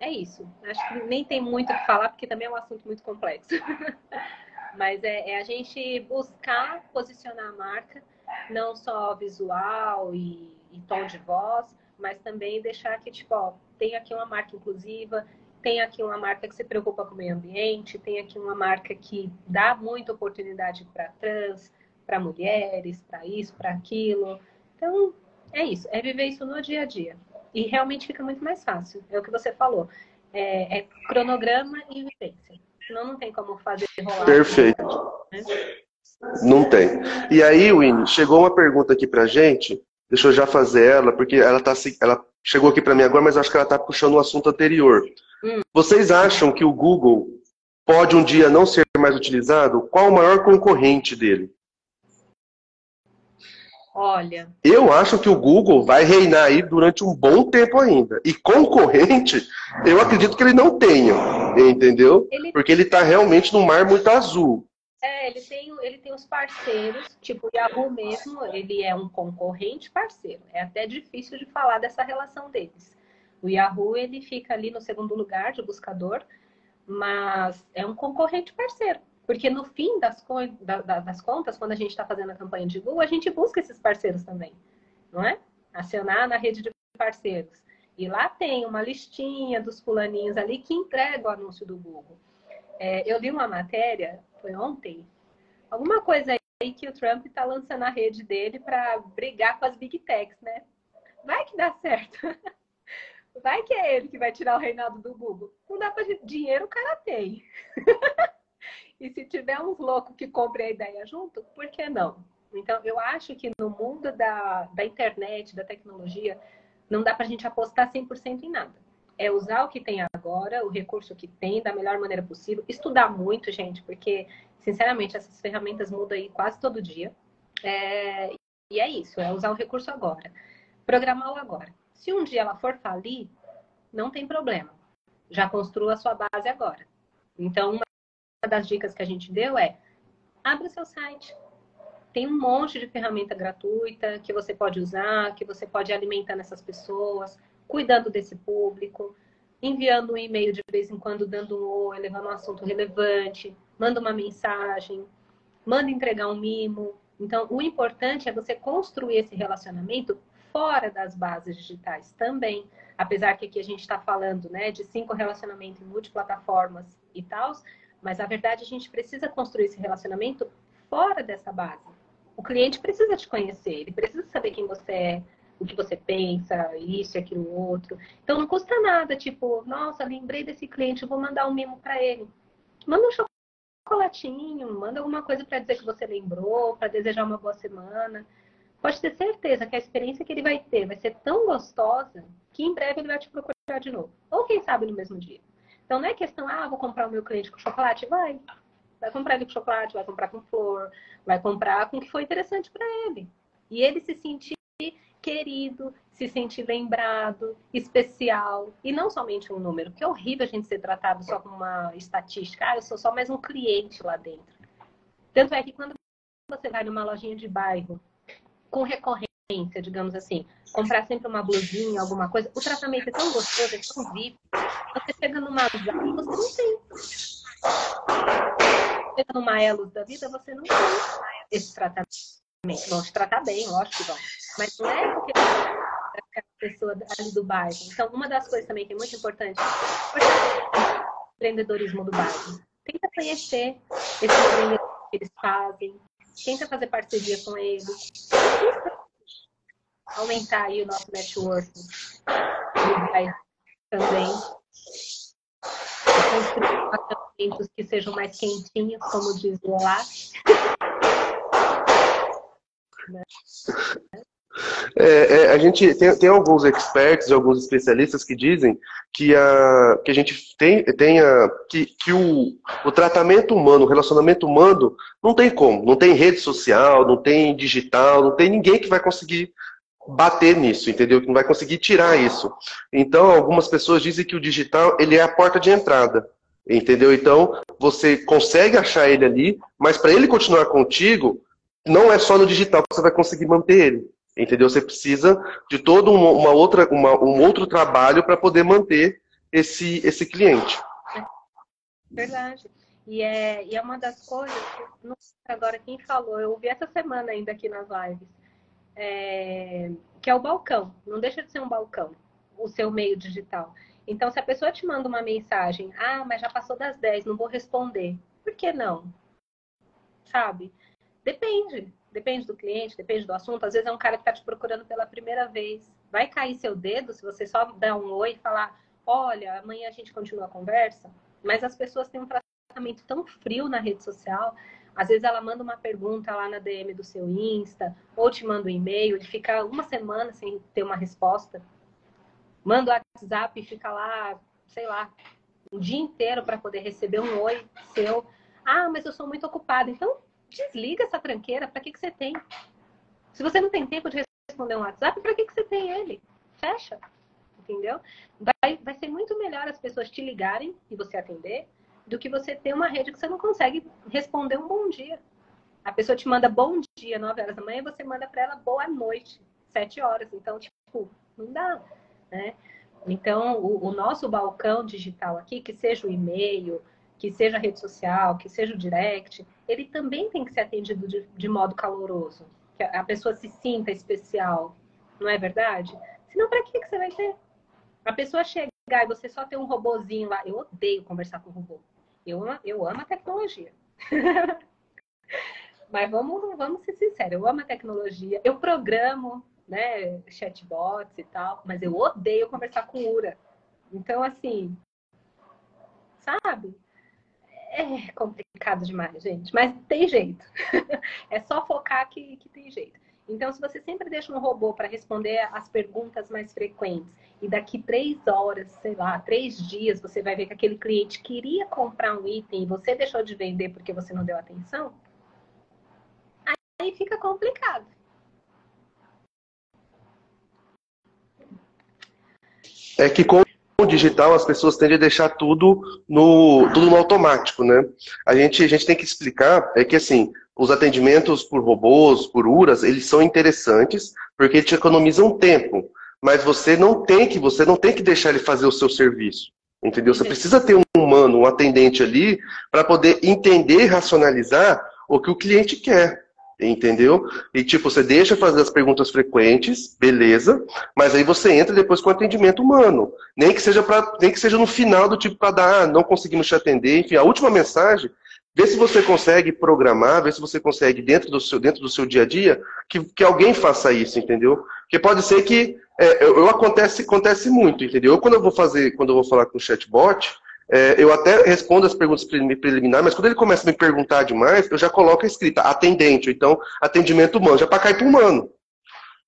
é isso. Acho que nem tem muito o que falar, porque também é um assunto muito complexo. Mas é, é, a gente buscar posicionar a marca, não só visual e, e, tom de voz, mas também deixar que, tipo, ó, tem aqui uma marca inclusiva, tem aqui uma marca que se preocupa com o meio ambiente, tem aqui uma marca que dá muita oportunidade para trans, para mulheres, para isso, para aquilo. Então, é isso, é viver isso no dia a dia. E realmente fica muito mais fácil. É o que você falou. É, é cronograma e vivência. Senão não tem como fazer rolar.
Perfeito. Né? Não tem. E aí, Winnie, chegou uma pergunta aqui pra gente. Deixa eu já fazer ela, porque ela, tá, ela chegou aqui para mim agora, mas acho que ela está puxando o assunto anterior. Hum. Vocês acham que o Google pode um dia não ser mais utilizado? Qual o maior concorrente dele?
Olha.
Eu acho que o Google vai reinar aí durante um bom tempo ainda. E concorrente, eu acredito que ele não tenha. Entendeu? Ele... Porque ele está realmente num mar muito azul.
É, ele tem, ele tem os parceiros, tipo o Yahoo mesmo, ele é um concorrente parceiro. É até difícil de falar dessa relação deles. O Yahoo ele fica ali no segundo lugar de buscador, mas é um concorrente parceiro. Porque no fim das, das contas, quando a gente está fazendo a campanha de Google, a gente busca esses parceiros também, não é? Acionar na rede de parceiros. E lá tem uma listinha dos fulaninhos ali que entrega o anúncio do Google. É, eu li uma matéria, foi ontem, alguma coisa aí que o Trump está lançando a rede dele para brigar com as big techs, né? Vai que dá certo. Vai que é ele que vai tirar o reinado do Google. Não dá para dinheiro, o cara tem. e se tiver uns loucos que comprem a ideia junto, por que não? Então, eu acho que no mundo da, da internet, da tecnologia, não dá para a gente apostar 100% em nada. É usar o que tem agora, o recurso que tem, da melhor maneira possível. Estudar muito, gente, porque, sinceramente, essas ferramentas mudam aí quase todo dia. É... E é isso, é usar o recurso agora. Programar o agora. Se um dia ela for falir, não tem problema. Já construa a sua base agora. Então, uma das dicas que a gente deu é: abra seu site. Tem um monte de ferramenta gratuita que você pode usar, que você pode alimentar nessas pessoas, cuidando desse público, enviando um e-mail de vez em quando, dando um oi, levando um assunto relevante, manda uma mensagem, manda entregar um mimo. Então, o importante é você construir esse relacionamento fora das bases digitais também. Apesar que aqui a gente está falando né, de cinco relacionamentos em multiplataformas e tal, mas a verdade a gente precisa construir esse relacionamento fora dessa base. O cliente precisa te conhecer, ele precisa saber quem você é, o que você pensa, isso aquilo outro. Então não custa nada, tipo, nossa, lembrei desse cliente, vou mandar um mimo para ele. Manda um chocolatinho, manda alguma coisa para dizer que você lembrou, para desejar uma boa semana. Pode ter certeza que a experiência que ele vai ter vai ser tão gostosa que em breve ele vai te procurar de novo. Ou quem sabe no mesmo dia. Então não é questão, ah, vou comprar o meu cliente com chocolate. Vai. Vai comprar ele com chocolate, vai comprar com flor, vai comprar com o que foi interessante para ele. E ele se sentir querido, se sentir lembrado, especial. E não somente um número, porque é horrível a gente ser tratado só como uma estatística. Ah, eu sou só mais um cliente lá dentro. Tanto é que quando você vai numa lojinha de bairro com recorrência, digamos assim, comprar sempre uma blusinha, alguma coisa, o tratamento é tão gostoso, é tão vivo. Você chega numa e você não tem. Chega numa Elos da vida, você não tem esse tratamento. Vão te tratar bem, lógico que vão. Mas não é porque a pessoa ali do bairro. Então, uma das coisas também que é muito importante é o empreendedorismo do bairro. Tenta conhecer esse empreendedor que eles fazem, tenta fazer parceria com eles, aumentar aí o nosso network também. Construir apartamentos que sejam mais quentinhos, como diz o lá.
Né? É, é, a gente tem, tem, alguns experts, alguns especialistas que dizem que a, que a gente tem, tenha que, que o, o tratamento humano, o relacionamento humano, não tem como. Não tem rede social, não tem digital, não tem ninguém que vai conseguir bater nisso, entendeu? Que não vai conseguir tirar isso. Então, algumas pessoas dizem que o digital ele é a porta de entrada. Entendeu? Então, você consegue achar ele ali, mas para ele continuar contigo, não é só no digital que você vai conseguir manter ele. Entendeu? Você precisa de todo uma, uma outra, uma, um outro trabalho para poder manter esse, esse cliente.
Verdade. E é, e é uma das coisas, não sei agora quem falou, eu ouvi essa semana ainda aqui nas lives, é, que é o balcão. Não deixa de ser um balcão, o seu meio digital. Então, se a pessoa te manda uma mensagem, ah, mas já passou das 10, não vou responder. Por que não? Sabe? Depende. Depende do cliente, depende do assunto. Às vezes é um cara que está te procurando pela primeira vez. Vai cair seu dedo se você só dar um oi e falar: olha, amanhã a gente continua a conversa. Mas as pessoas têm um tratamento tão frio na rede social. Às vezes ela manda uma pergunta lá na DM do seu Insta, ou te manda um e-mail, ele fica uma semana sem ter uma resposta. Manda o WhatsApp e fica lá, sei lá, um dia inteiro para poder receber um oi seu. Ah, mas eu sou muito ocupada. Então, desliga essa tranqueira. Para que, que você tem? Se você não tem tempo de responder um WhatsApp, para que, que você tem ele? Fecha. Entendeu? Vai, vai ser muito melhor as pessoas te ligarem e você atender do que você ter uma rede que você não consegue responder um bom dia. A pessoa te manda bom dia, 9 horas da manhã, e você manda para ela boa noite, 7 horas. Então, tipo, não dá, né? Então, o, o nosso balcão digital aqui, que seja o e-mail, que seja a rede social, que seja o direct, ele também tem que ser atendido de, de modo caloroso, que a, pessoa se sinta especial, não é verdade? Senão, para que, que você vai ter? A pessoa chegar e você só ter um robozinho lá. Eu odeio conversar com robô. Eu, eu amo a tecnologia. Mas vamos, vamos ser sinceros, eu amo a tecnologia. Eu programo né, chatbots e tal, mas eu odeio conversar com URA. Então, assim, sabe? É complicado demais, gente, mas tem jeito. é só focar que, que tem jeito. Então, se você sempre deixa um robô para responder as perguntas mais frequentes e daqui três horas, sei lá, três dias, você vai ver que aquele cliente queria comprar um item e você deixou de vender porque você não deu atenção, aí fica complicado.
É que com o digital, as pessoas tendem a deixar tudo no, tudo no automático, né? A gente, a gente tem que explicar é que, assim, os atendimentos por robôs, por URAS, eles são interessantes porque te economizam tempo. Mas você não tem que, você não tem que deixar ele fazer o seu serviço. Entendeu? Você precisa ter um humano, um atendente ali, para poder entender e racionalizar o que o cliente quer. Entendeu? E tipo, você deixa fazer as perguntas frequentes, beleza, mas aí você entra depois com atendimento humano. Nem que seja para, nem que seja no final do tipo para dar, ah, não conseguimos te atender, enfim, a última mensagem, vê se você consegue programar, vê se você consegue dentro do seu, dentro do seu dia a dia, que, que alguém faça isso, entendeu? Porque pode ser que é, eu, eu acontece, acontece muito, entendeu? Eu, quando eu vou fazer, quando eu vou falar com o chatbot, é, eu até respondo as perguntas preliminares, mas quando ele começa a me perguntar demais, eu já coloco a escrita atendente, ou então atendimento humano, já para cair para humano.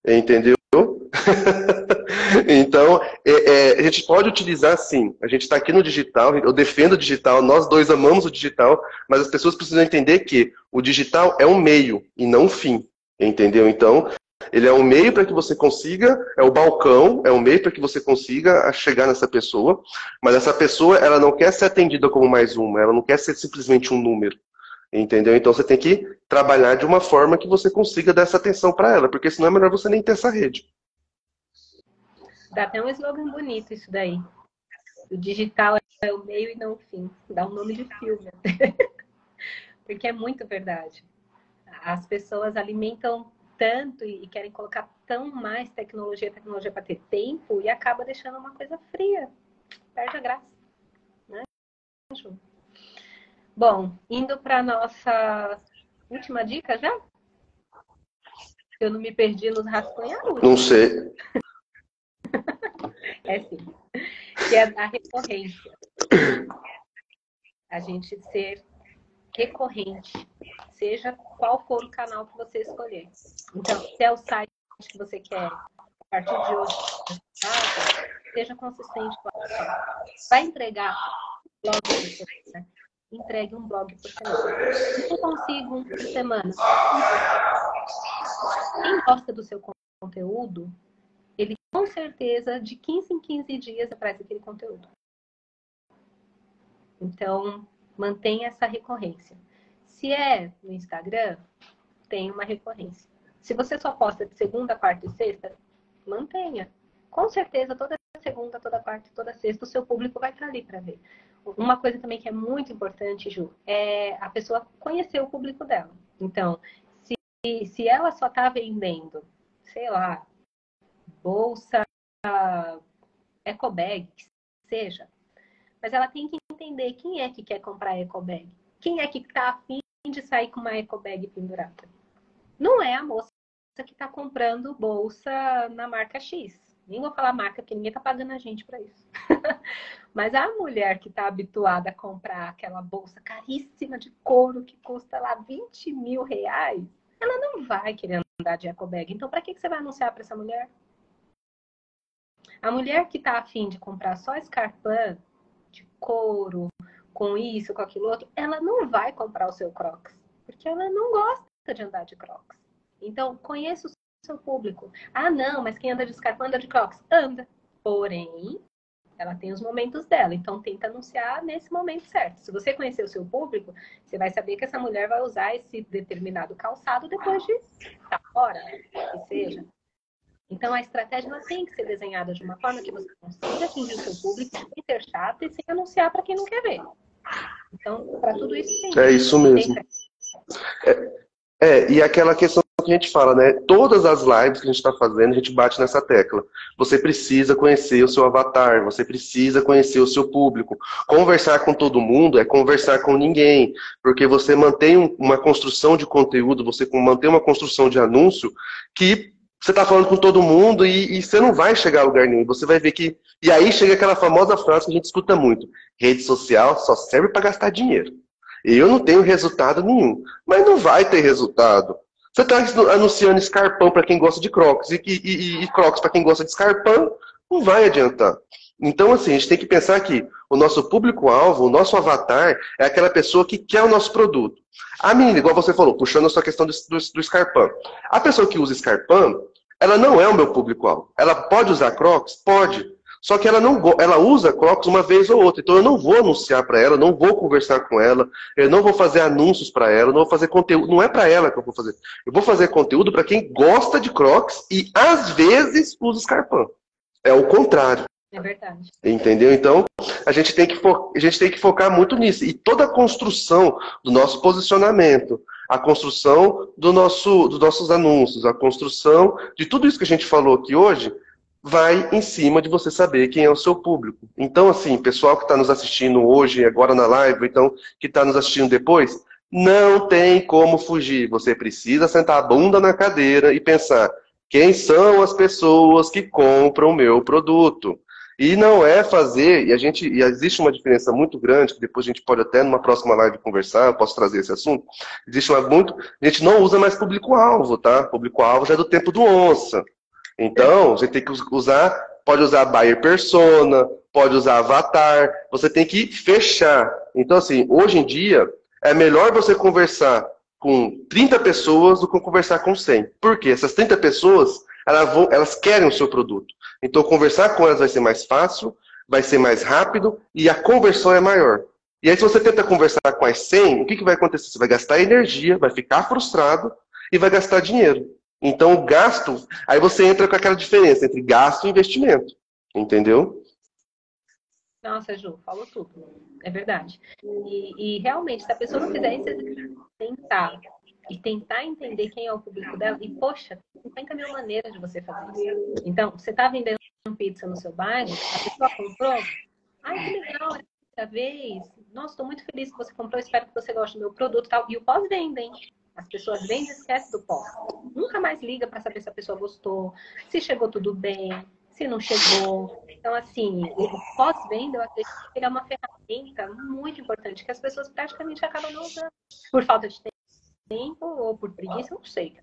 Entendeu? então, é, é, a gente pode utilizar sim. A gente está aqui no digital, eu defendo o digital, nós dois amamos o digital, mas as pessoas precisam entender que o digital é um meio e não um fim. Entendeu? Então, ele é um meio para que você consiga, é o balcão, é um meio para que você consiga chegar nessa pessoa, mas essa pessoa, ela não quer ser atendida como mais uma, ela não quer ser simplesmente um número. Entendeu? Então você tem que trabalhar de uma forma que você consiga dar essa atenção para ela, porque senão é melhor você nem ter essa rede.
Dá até um slogan bonito isso daí. O digital é o meio e não o fim. Dá um nome de filme. porque é muito verdade. As pessoas alimentam tanto e querem colocar tão mais tecnologia, tecnologia para ter tempo e acaba deixando uma coisa fria. Perde a graça. Né? Bom, indo para nossa última dica já? Eu não me perdi nos rascunhos?
Não sei.
é sim. Que é a recorrência. A gente ser recorrente, seja qual for o canal que você escolher. Então, se é o site que você quer, a partir de hoje, seja consistente. Vai entregar blog por semana. Entregue um blog por semana. Se eu consigo um por semana, quem gosta do seu conteúdo, ele com certeza de 15 em 15 dias atrás daquele conteúdo. Então, mantenha essa recorrência. Se é no Instagram, tem uma recorrência. Se você só posta de segunda, quarta e sexta, mantenha. Com certeza, toda segunda, toda quarta, toda sexta, o seu público vai estar ali para ver. Uma coisa também que é muito importante, Ju, é a pessoa conhecer o público dela. Então, se, se ela só está vendendo, sei lá, bolsa, ecobag, que seja, mas ela tem que entender quem é que quer comprar ecobag. Quem é que está afim de sair com uma ecobag pendurada? Não é a moça que está comprando bolsa na marca X. Nem vou falar marca, porque ninguém está pagando a gente para isso. Mas a mulher que está habituada a comprar aquela bolsa caríssima de couro que custa lá 20 mil reais, ela não vai querer andar de ecobag. Então, para que, que você vai anunciar para essa mulher? A mulher que está afim de comprar só escarpã couro, com isso, com aquilo outro, ela não vai comprar o seu Crocs, porque ela não gosta de andar de Crocs. Então, conheça o seu público. Ah, não, mas quem anda de Scarpa anda de Crocs? Anda. Porém, ela tem os momentos dela. Então, tenta anunciar nesse momento certo. Se você conhecer o seu público, você vai saber que essa mulher vai usar esse determinado calçado depois de estar fora, né? que seja. Então, a estratégia ela tem que ser desenhada de uma forma que você consiga atingir o seu público sem ser chato e sem anunciar para quem não quer ver. Então, para tudo isso tem.
É isso mesmo. É, é, e aquela questão que a gente fala, né? Todas as lives que a gente está fazendo, a gente bate nessa tecla. Você precisa conhecer o seu avatar, você precisa conhecer o seu público. Conversar com todo mundo é conversar com ninguém, porque você mantém uma construção de conteúdo, você mantém uma construção de anúncio que você está falando com todo mundo e, e, você não vai chegar a lugar nenhum. Você vai ver que. E aí chega aquela famosa frase que a gente escuta muito: rede social só serve para gastar dinheiro. Eu não tenho resultado nenhum. Mas não vai ter resultado. Você está anunciando escarpão para quem gosta de crocs e, e, e crocs para quem gosta de escarpão, não vai adiantar. Então, assim, a gente tem que pensar que o nosso público-alvo, o nosso avatar, é aquela pessoa que quer o nosso produto. A menina, igual você falou, puxando a sua questão do, do, do escarpão. A pessoa que usa escarpão, ela não é o meu público-alvo. Ela pode usar crocs? Pode. Só que ela não ela usa Crocs uma vez ou outra. Então eu não vou anunciar para ela, não vou conversar com ela, eu não vou fazer anúncios para ela, não vou fazer conteúdo. Não é para ela que eu vou fazer. Eu vou fazer conteúdo para quem gosta de Crocs e às vezes usa Scarpan. É o contrário.
É verdade.
Entendeu? Então, a gente, tem que a gente tem que focar muito nisso. E toda a construção do nosso posicionamento, a construção do nosso, dos nossos anúncios, a construção de tudo isso que a gente falou aqui hoje, vai em cima de você saber quem é o seu público. Então, assim, pessoal que está nos assistindo hoje, agora na live, então que está nos assistindo depois, não tem como fugir. Você precisa sentar a bunda na cadeira e pensar quem são as pessoas que compram o meu produto. E não é fazer, e a gente, e existe uma diferença muito grande, que depois a gente pode até numa próxima live conversar, eu posso trazer esse assunto. Existe uma muito, a gente não usa mais público-alvo, tá? Público-alvo já é do tempo do onça. Então, você tem que usar, pode usar buyer persona, pode usar avatar, você tem que fechar. Então, assim, hoje em dia, é melhor você conversar com 30 pessoas do que conversar com 100. Por quê? Essas 30 pessoas, elas, vão, elas querem o seu produto. Então, conversar com elas vai ser mais fácil, vai ser mais rápido e a conversão é maior. E aí, se você tenta conversar com as 100, o que, que vai acontecer? Você vai gastar energia, vai ficar frustrado e vai gastar dinheiro. Então, o gasto, aí você entra com aquela diferença entre gasto e investimento. Entendeu?
Nossa, Ju, falou tudo. É verdade. E, e realmente, se a pessoa não fizer isso, tentar e tentar entender quem é o público dela, e poxa, 50 mil maneiras de você fazer isso. Então, você está vendendo pizza no seu bairro, a pessoa comprou, ai que legal, é a primeira vez, nossa, estou muito feliz que você comprou, espero que você goste do meu produto tal. E o pós-venda, hein? As pessoas vendem e esquecem do pós. Nunca mais liga para saber se a pessoa gostou, se chegou tudo bem, se não chegou. Então, assim, o pós-venda, eu acredito que ele é uma ferramenta muito importante que as pessoas praticamente acabam não usando. Por falta de tempo ou por preguiça, não sei.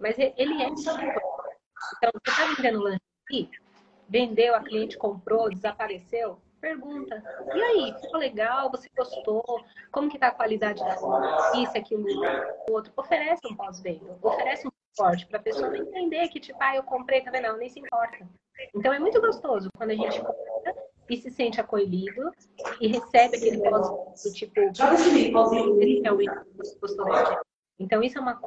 Mas ele é. Então, você está vendendo lanche aqui, vendeu, a cliente comprou, desapareceu, pergunta. E aí, ficou legal? Você gostou? Como que tá a qualidade da isso, aquilo, outro? Oferece um pós-venda, oferece um suporte para a pessoa entender que, tipo, ah, eu comprei, tá vendo? Não, nem se importa. Então é muito gostoso quando a gente compra e se sente acolhido e recebe aquele pós do tipo, esse é o gostou Então isso é uma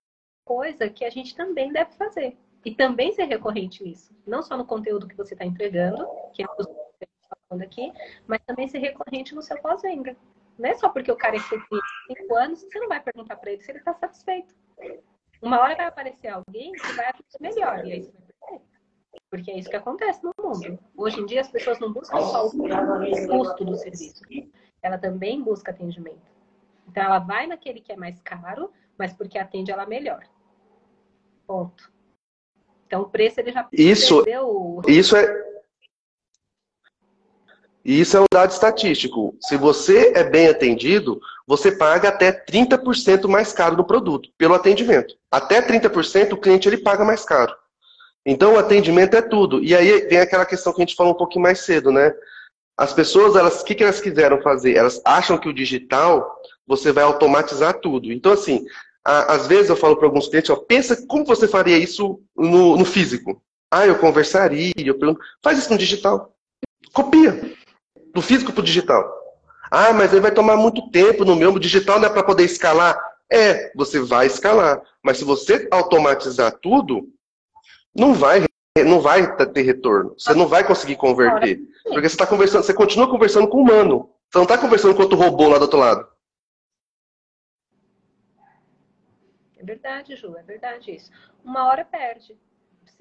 coisa que a gente também deve fazer. E também ser recorrente nisso. Não só no conteúdo que você está entregando, que é o que está falando aqui, mas também ser recorrente no seu pós-venda. Não é só porque o cara é cliente cinco anos, você não vai perguntar para ele se ele está satisfeito. Uma hora vai aparecer alguém que vai atender melhor, e aí você vai. Porque é isso que acontece no mundo. Hoje em dia as pessoas não buscam só o custo do serviço, ela também busca atendimento. Então ela vai naquele que é mais caro, mas porque atende ela melhor. Ponto. Então o preço ele já
isso. Isso é isso é um dado estatístico. Se você é bem atendido, você paga até 30% mais caro no produto, pelo atendimento. Até 30% o cliente ele paga mais caro. Então o atendimento é tudo. E aí vem aquela questão que a gente falou um pouquinho mais cedo, né? As pessoas, elas, o que, que elas quiseram fazer? Elas acham que o digital você vai automatizar tudo. Então, assim, às vezes eu falo para alguns clientes, ó, pensa como você faria isso no, no físico. Ah, eu conversaria, eu pergunto, faz isso no digital. Copia. Do físico para o digital. Ah, mas aí vai tomar muito tempo no meu. O digital não é para poder escalar? É, você vai escalar. Mas se você automatizar tudo, não vai, não vai ter retorno. Você não vai conseguir converter. Porque você está conversando, você continua conversando com o humano. Você não está conversando com outro robô lá do outro lado.
É verdade, Ju, é verdade isso. Uma hora perde.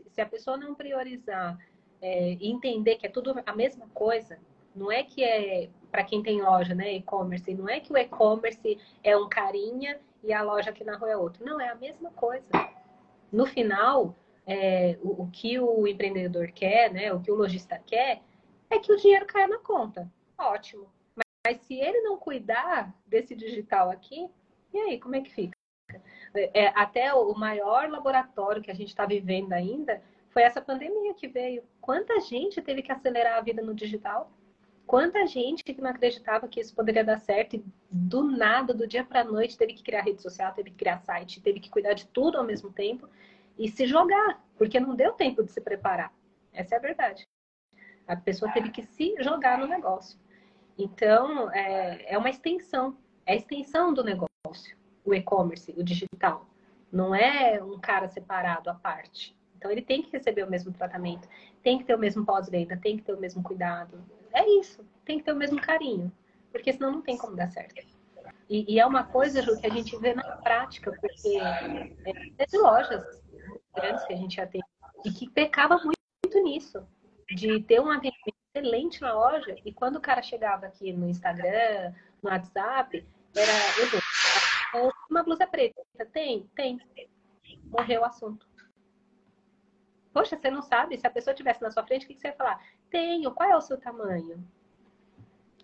Se a pessoa não priorizar é, e entender que é tudo a mesma coisa, não é que é para quem tem loja, né, e-commerce, não é que o e-commerce é um carinha e a loja aqui na rua é outro. Não, é a mesma coisa. No final, é, o, o, que o empreendedor quer, né, o que o lojista quer, é que o dinheiro caia na conta. Ótimo. Mas, mas se ele não cuidar desse digital aqui, e aí, como é que fica? É, até o maior laboratório que a gente está vivendo ainda foi essa pandemia que veio. Quanta gente teve que acelerar a vida no digital? Quanta gente que não acreditava que isso poderia dar certo e do nada, do dia para a noite, teve que criar rede social, teve que criar site, teve que cuidar de tudo ao mesmo tempo e se jogar, porque não deu tempo de se preparar. Essa é a verdade. A pessoa teve que se jogar no negócio. Então, é, é uma extensão, é a extensão do negócio, o e-commerce, o digital. Não é um cara separado à parte. Então, ele tem que receber o mesmo tratamento, tem que ter o mesmo pós-venda, tem que ter o mesmo cuidado. É isso, tem que ter o mesmo carinho, porque senão não tem como dar certo. E, e é uma coisa, Ju, que a gente vê na prática, porque é de lojas grandes que a gente já tem, e que pecava muito, muito nisso, de ter um atendimento excelente na loja, e quando o cara chegava aqui no Instagram, no WhatsApp, era, eu uma blusa preta, tem? Tem. Morreu o assunto. Poxa, você não sabe? Se a pessoa estivesse na sua frente, o que você ia falar? Tenho. Qual é o seu tamanho?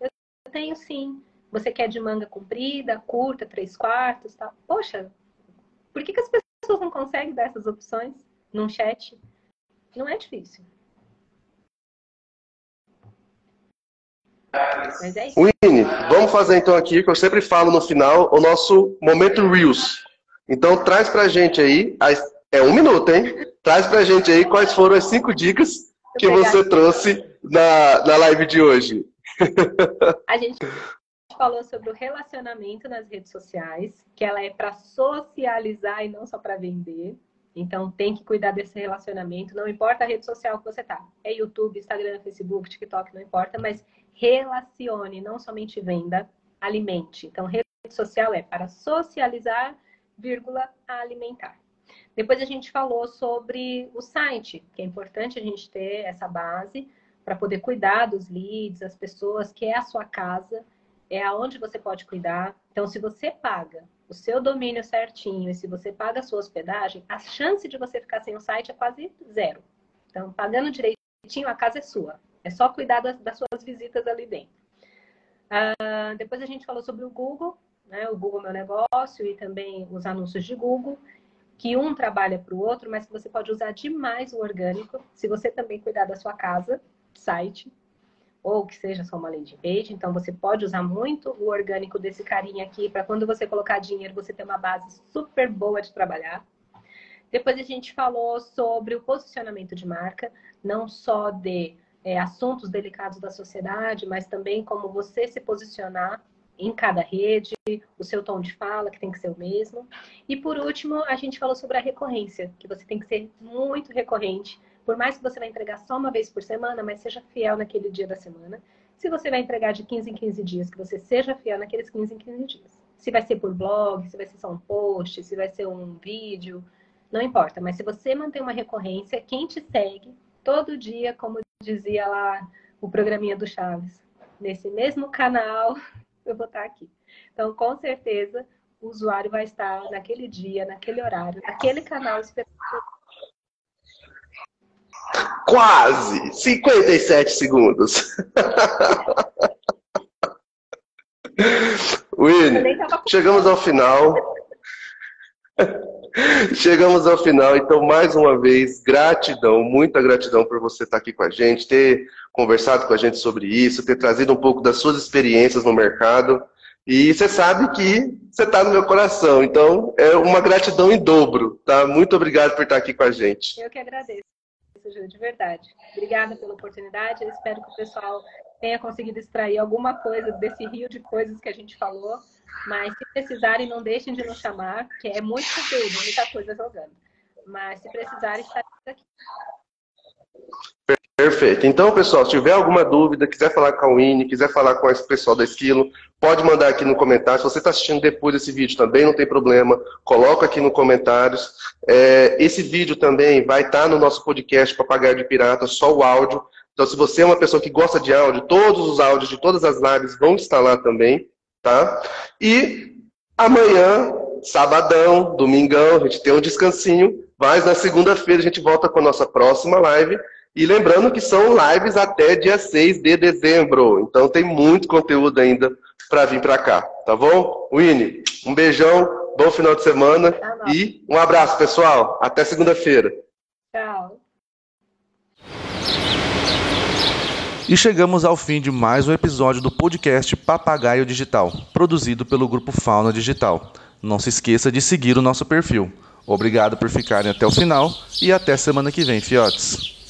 Eu tenho sim. Você quer de manga comprida, curta, três quartos, tal? Poxa, por que, que as pessoas não conseguem dar essas opções num chat? Não é difícil.
Mas é isso. Winnie, vamos fazer então aqui, que eu sempre falo no final, o nosso momento Reels. Então traz pra gente aí, é um minuto, hein? Traz pra gente aí quais foram as cinco dicas que você trouxe na, na live de hoje.
A gente falou sobre o relacionamento nas redes sociais, que ela é para socializar e não só para vender. Então tem que cuidar desse relacionamento, não importa a rede social que você tá. É YouTube, Instagram, Facebook, TikTok, não importa, mas relacione, não somente venda, alimente. Então rede social é para socializar, vírgula, alimentar. Depois a gente falou sobre o site, que é importante a gente ter essa base para poder cuidar dos leads, as pessoas, que é a sua casa, é aonde você pode cuidar. Então, se você paga o seu domínio certinho e se você paga a sua hospedagem, a chance de você ficar sem o site é quase zero. Então, pagando direitinho, a casa é sua. É só cuidar das, das suas visitas ali dentro. Uh, depois a gente falou sobre o Google, né? o Google Meu Negócio e também os anúncios de Google, que um trabalha para o outro, mas que você pode usar demais o orgânico se você também cuidar da sua casa, site, ou que seja só uma landing page. Então, você pode usar muito o orgânico desse carinha aqui para quando você colocar dinheiro, você ter uma base super boa de trabalhar. Depois a gente falou sobre o posicionamento de marca, não só de é, assuntos delicados da sociedade, mas também como você se posicionar em cada rede, o seu tom de fala, que tem que ser o mesmo. E por último, a gente falou sobre a recorrência, que você tem que ser muito recorrente por mais que você vai entregar só uma vez por semana, mas seja fiel naquele dia da semana. Se você vai entregar de 15 em 15 dias, que você seja fiel naqueles 15 em 15 dias. Se vai ser por blog, se vai ser só um post, se vai ser um vídeo, não importa. Mas se você manter uma recorrência, quem te segue todo dia, como dizia lá o programinha do Chaves, nesse mesmo canal, eu vou estar aqui. Então, com certeza, o usuário vai estar naquele dia, naquele horário, naquele canal esperando
Quase! 57 segundos. Winnie, chegamos ao final. Chegamos ao final, então mais uma vez, gratidão, muita gratidão por você estar aqui com a gente, ter conversado com a gente sobre isso, ter trazido um pouco das suas experiências no mercado. E você sabe que você está no meu coração, então é uma gratidão em dobro, tá? Muito obrigado por estar aqui com a gente.
Eu que agradeço de verdade. Obrigada pela oportunidade. Eu espero que o pessoal tenha conseguido extrair alguma coisa desse rio de coisas que a gente falou. Mas se precisarem, não deixem de nos chamar, que é muito conteúdo, muita coisa jogando. Mas se precisarem, está aqui.
Perfeito. Então, pessoal, se tiver alguma dúvida, quiser falar com a Winnie, quiser falar com esse pessoal da Esquilo, pode mandar aqui no comentário. Se você está assistindo depois desse vídeo também, não tem problema. Coloca aqui no comentários. É, esse vídeo também vai estar tá no nosso podcast Papagaio de Pirata, só o áudio. Então, se você é uma pessoa que gosta de áudio, todos os áudios de todas as lives vão estar lá também, tá? E amanhã, sabadão, domingão, a gente tem um descansinho, mas na segunda-feira a gente volta com a nossa próxima live. E lembrando que são lives até dia 6 de dezembro. Então tem muito conteúdo ainda para vir para cá, tá bom? Winnie, um beijão, bom final de semana tá e um abraço, pessoal. Até segunda-feira.
Tchau.
E chegamos ao fim de mais um episódio do podcast Papagaio Digital, produzido pelo grupo Fauna Digital. Não se esqueça de seguir o nosso perfil. Obrigado por ficarem até o final e até semana que vem, fiotes.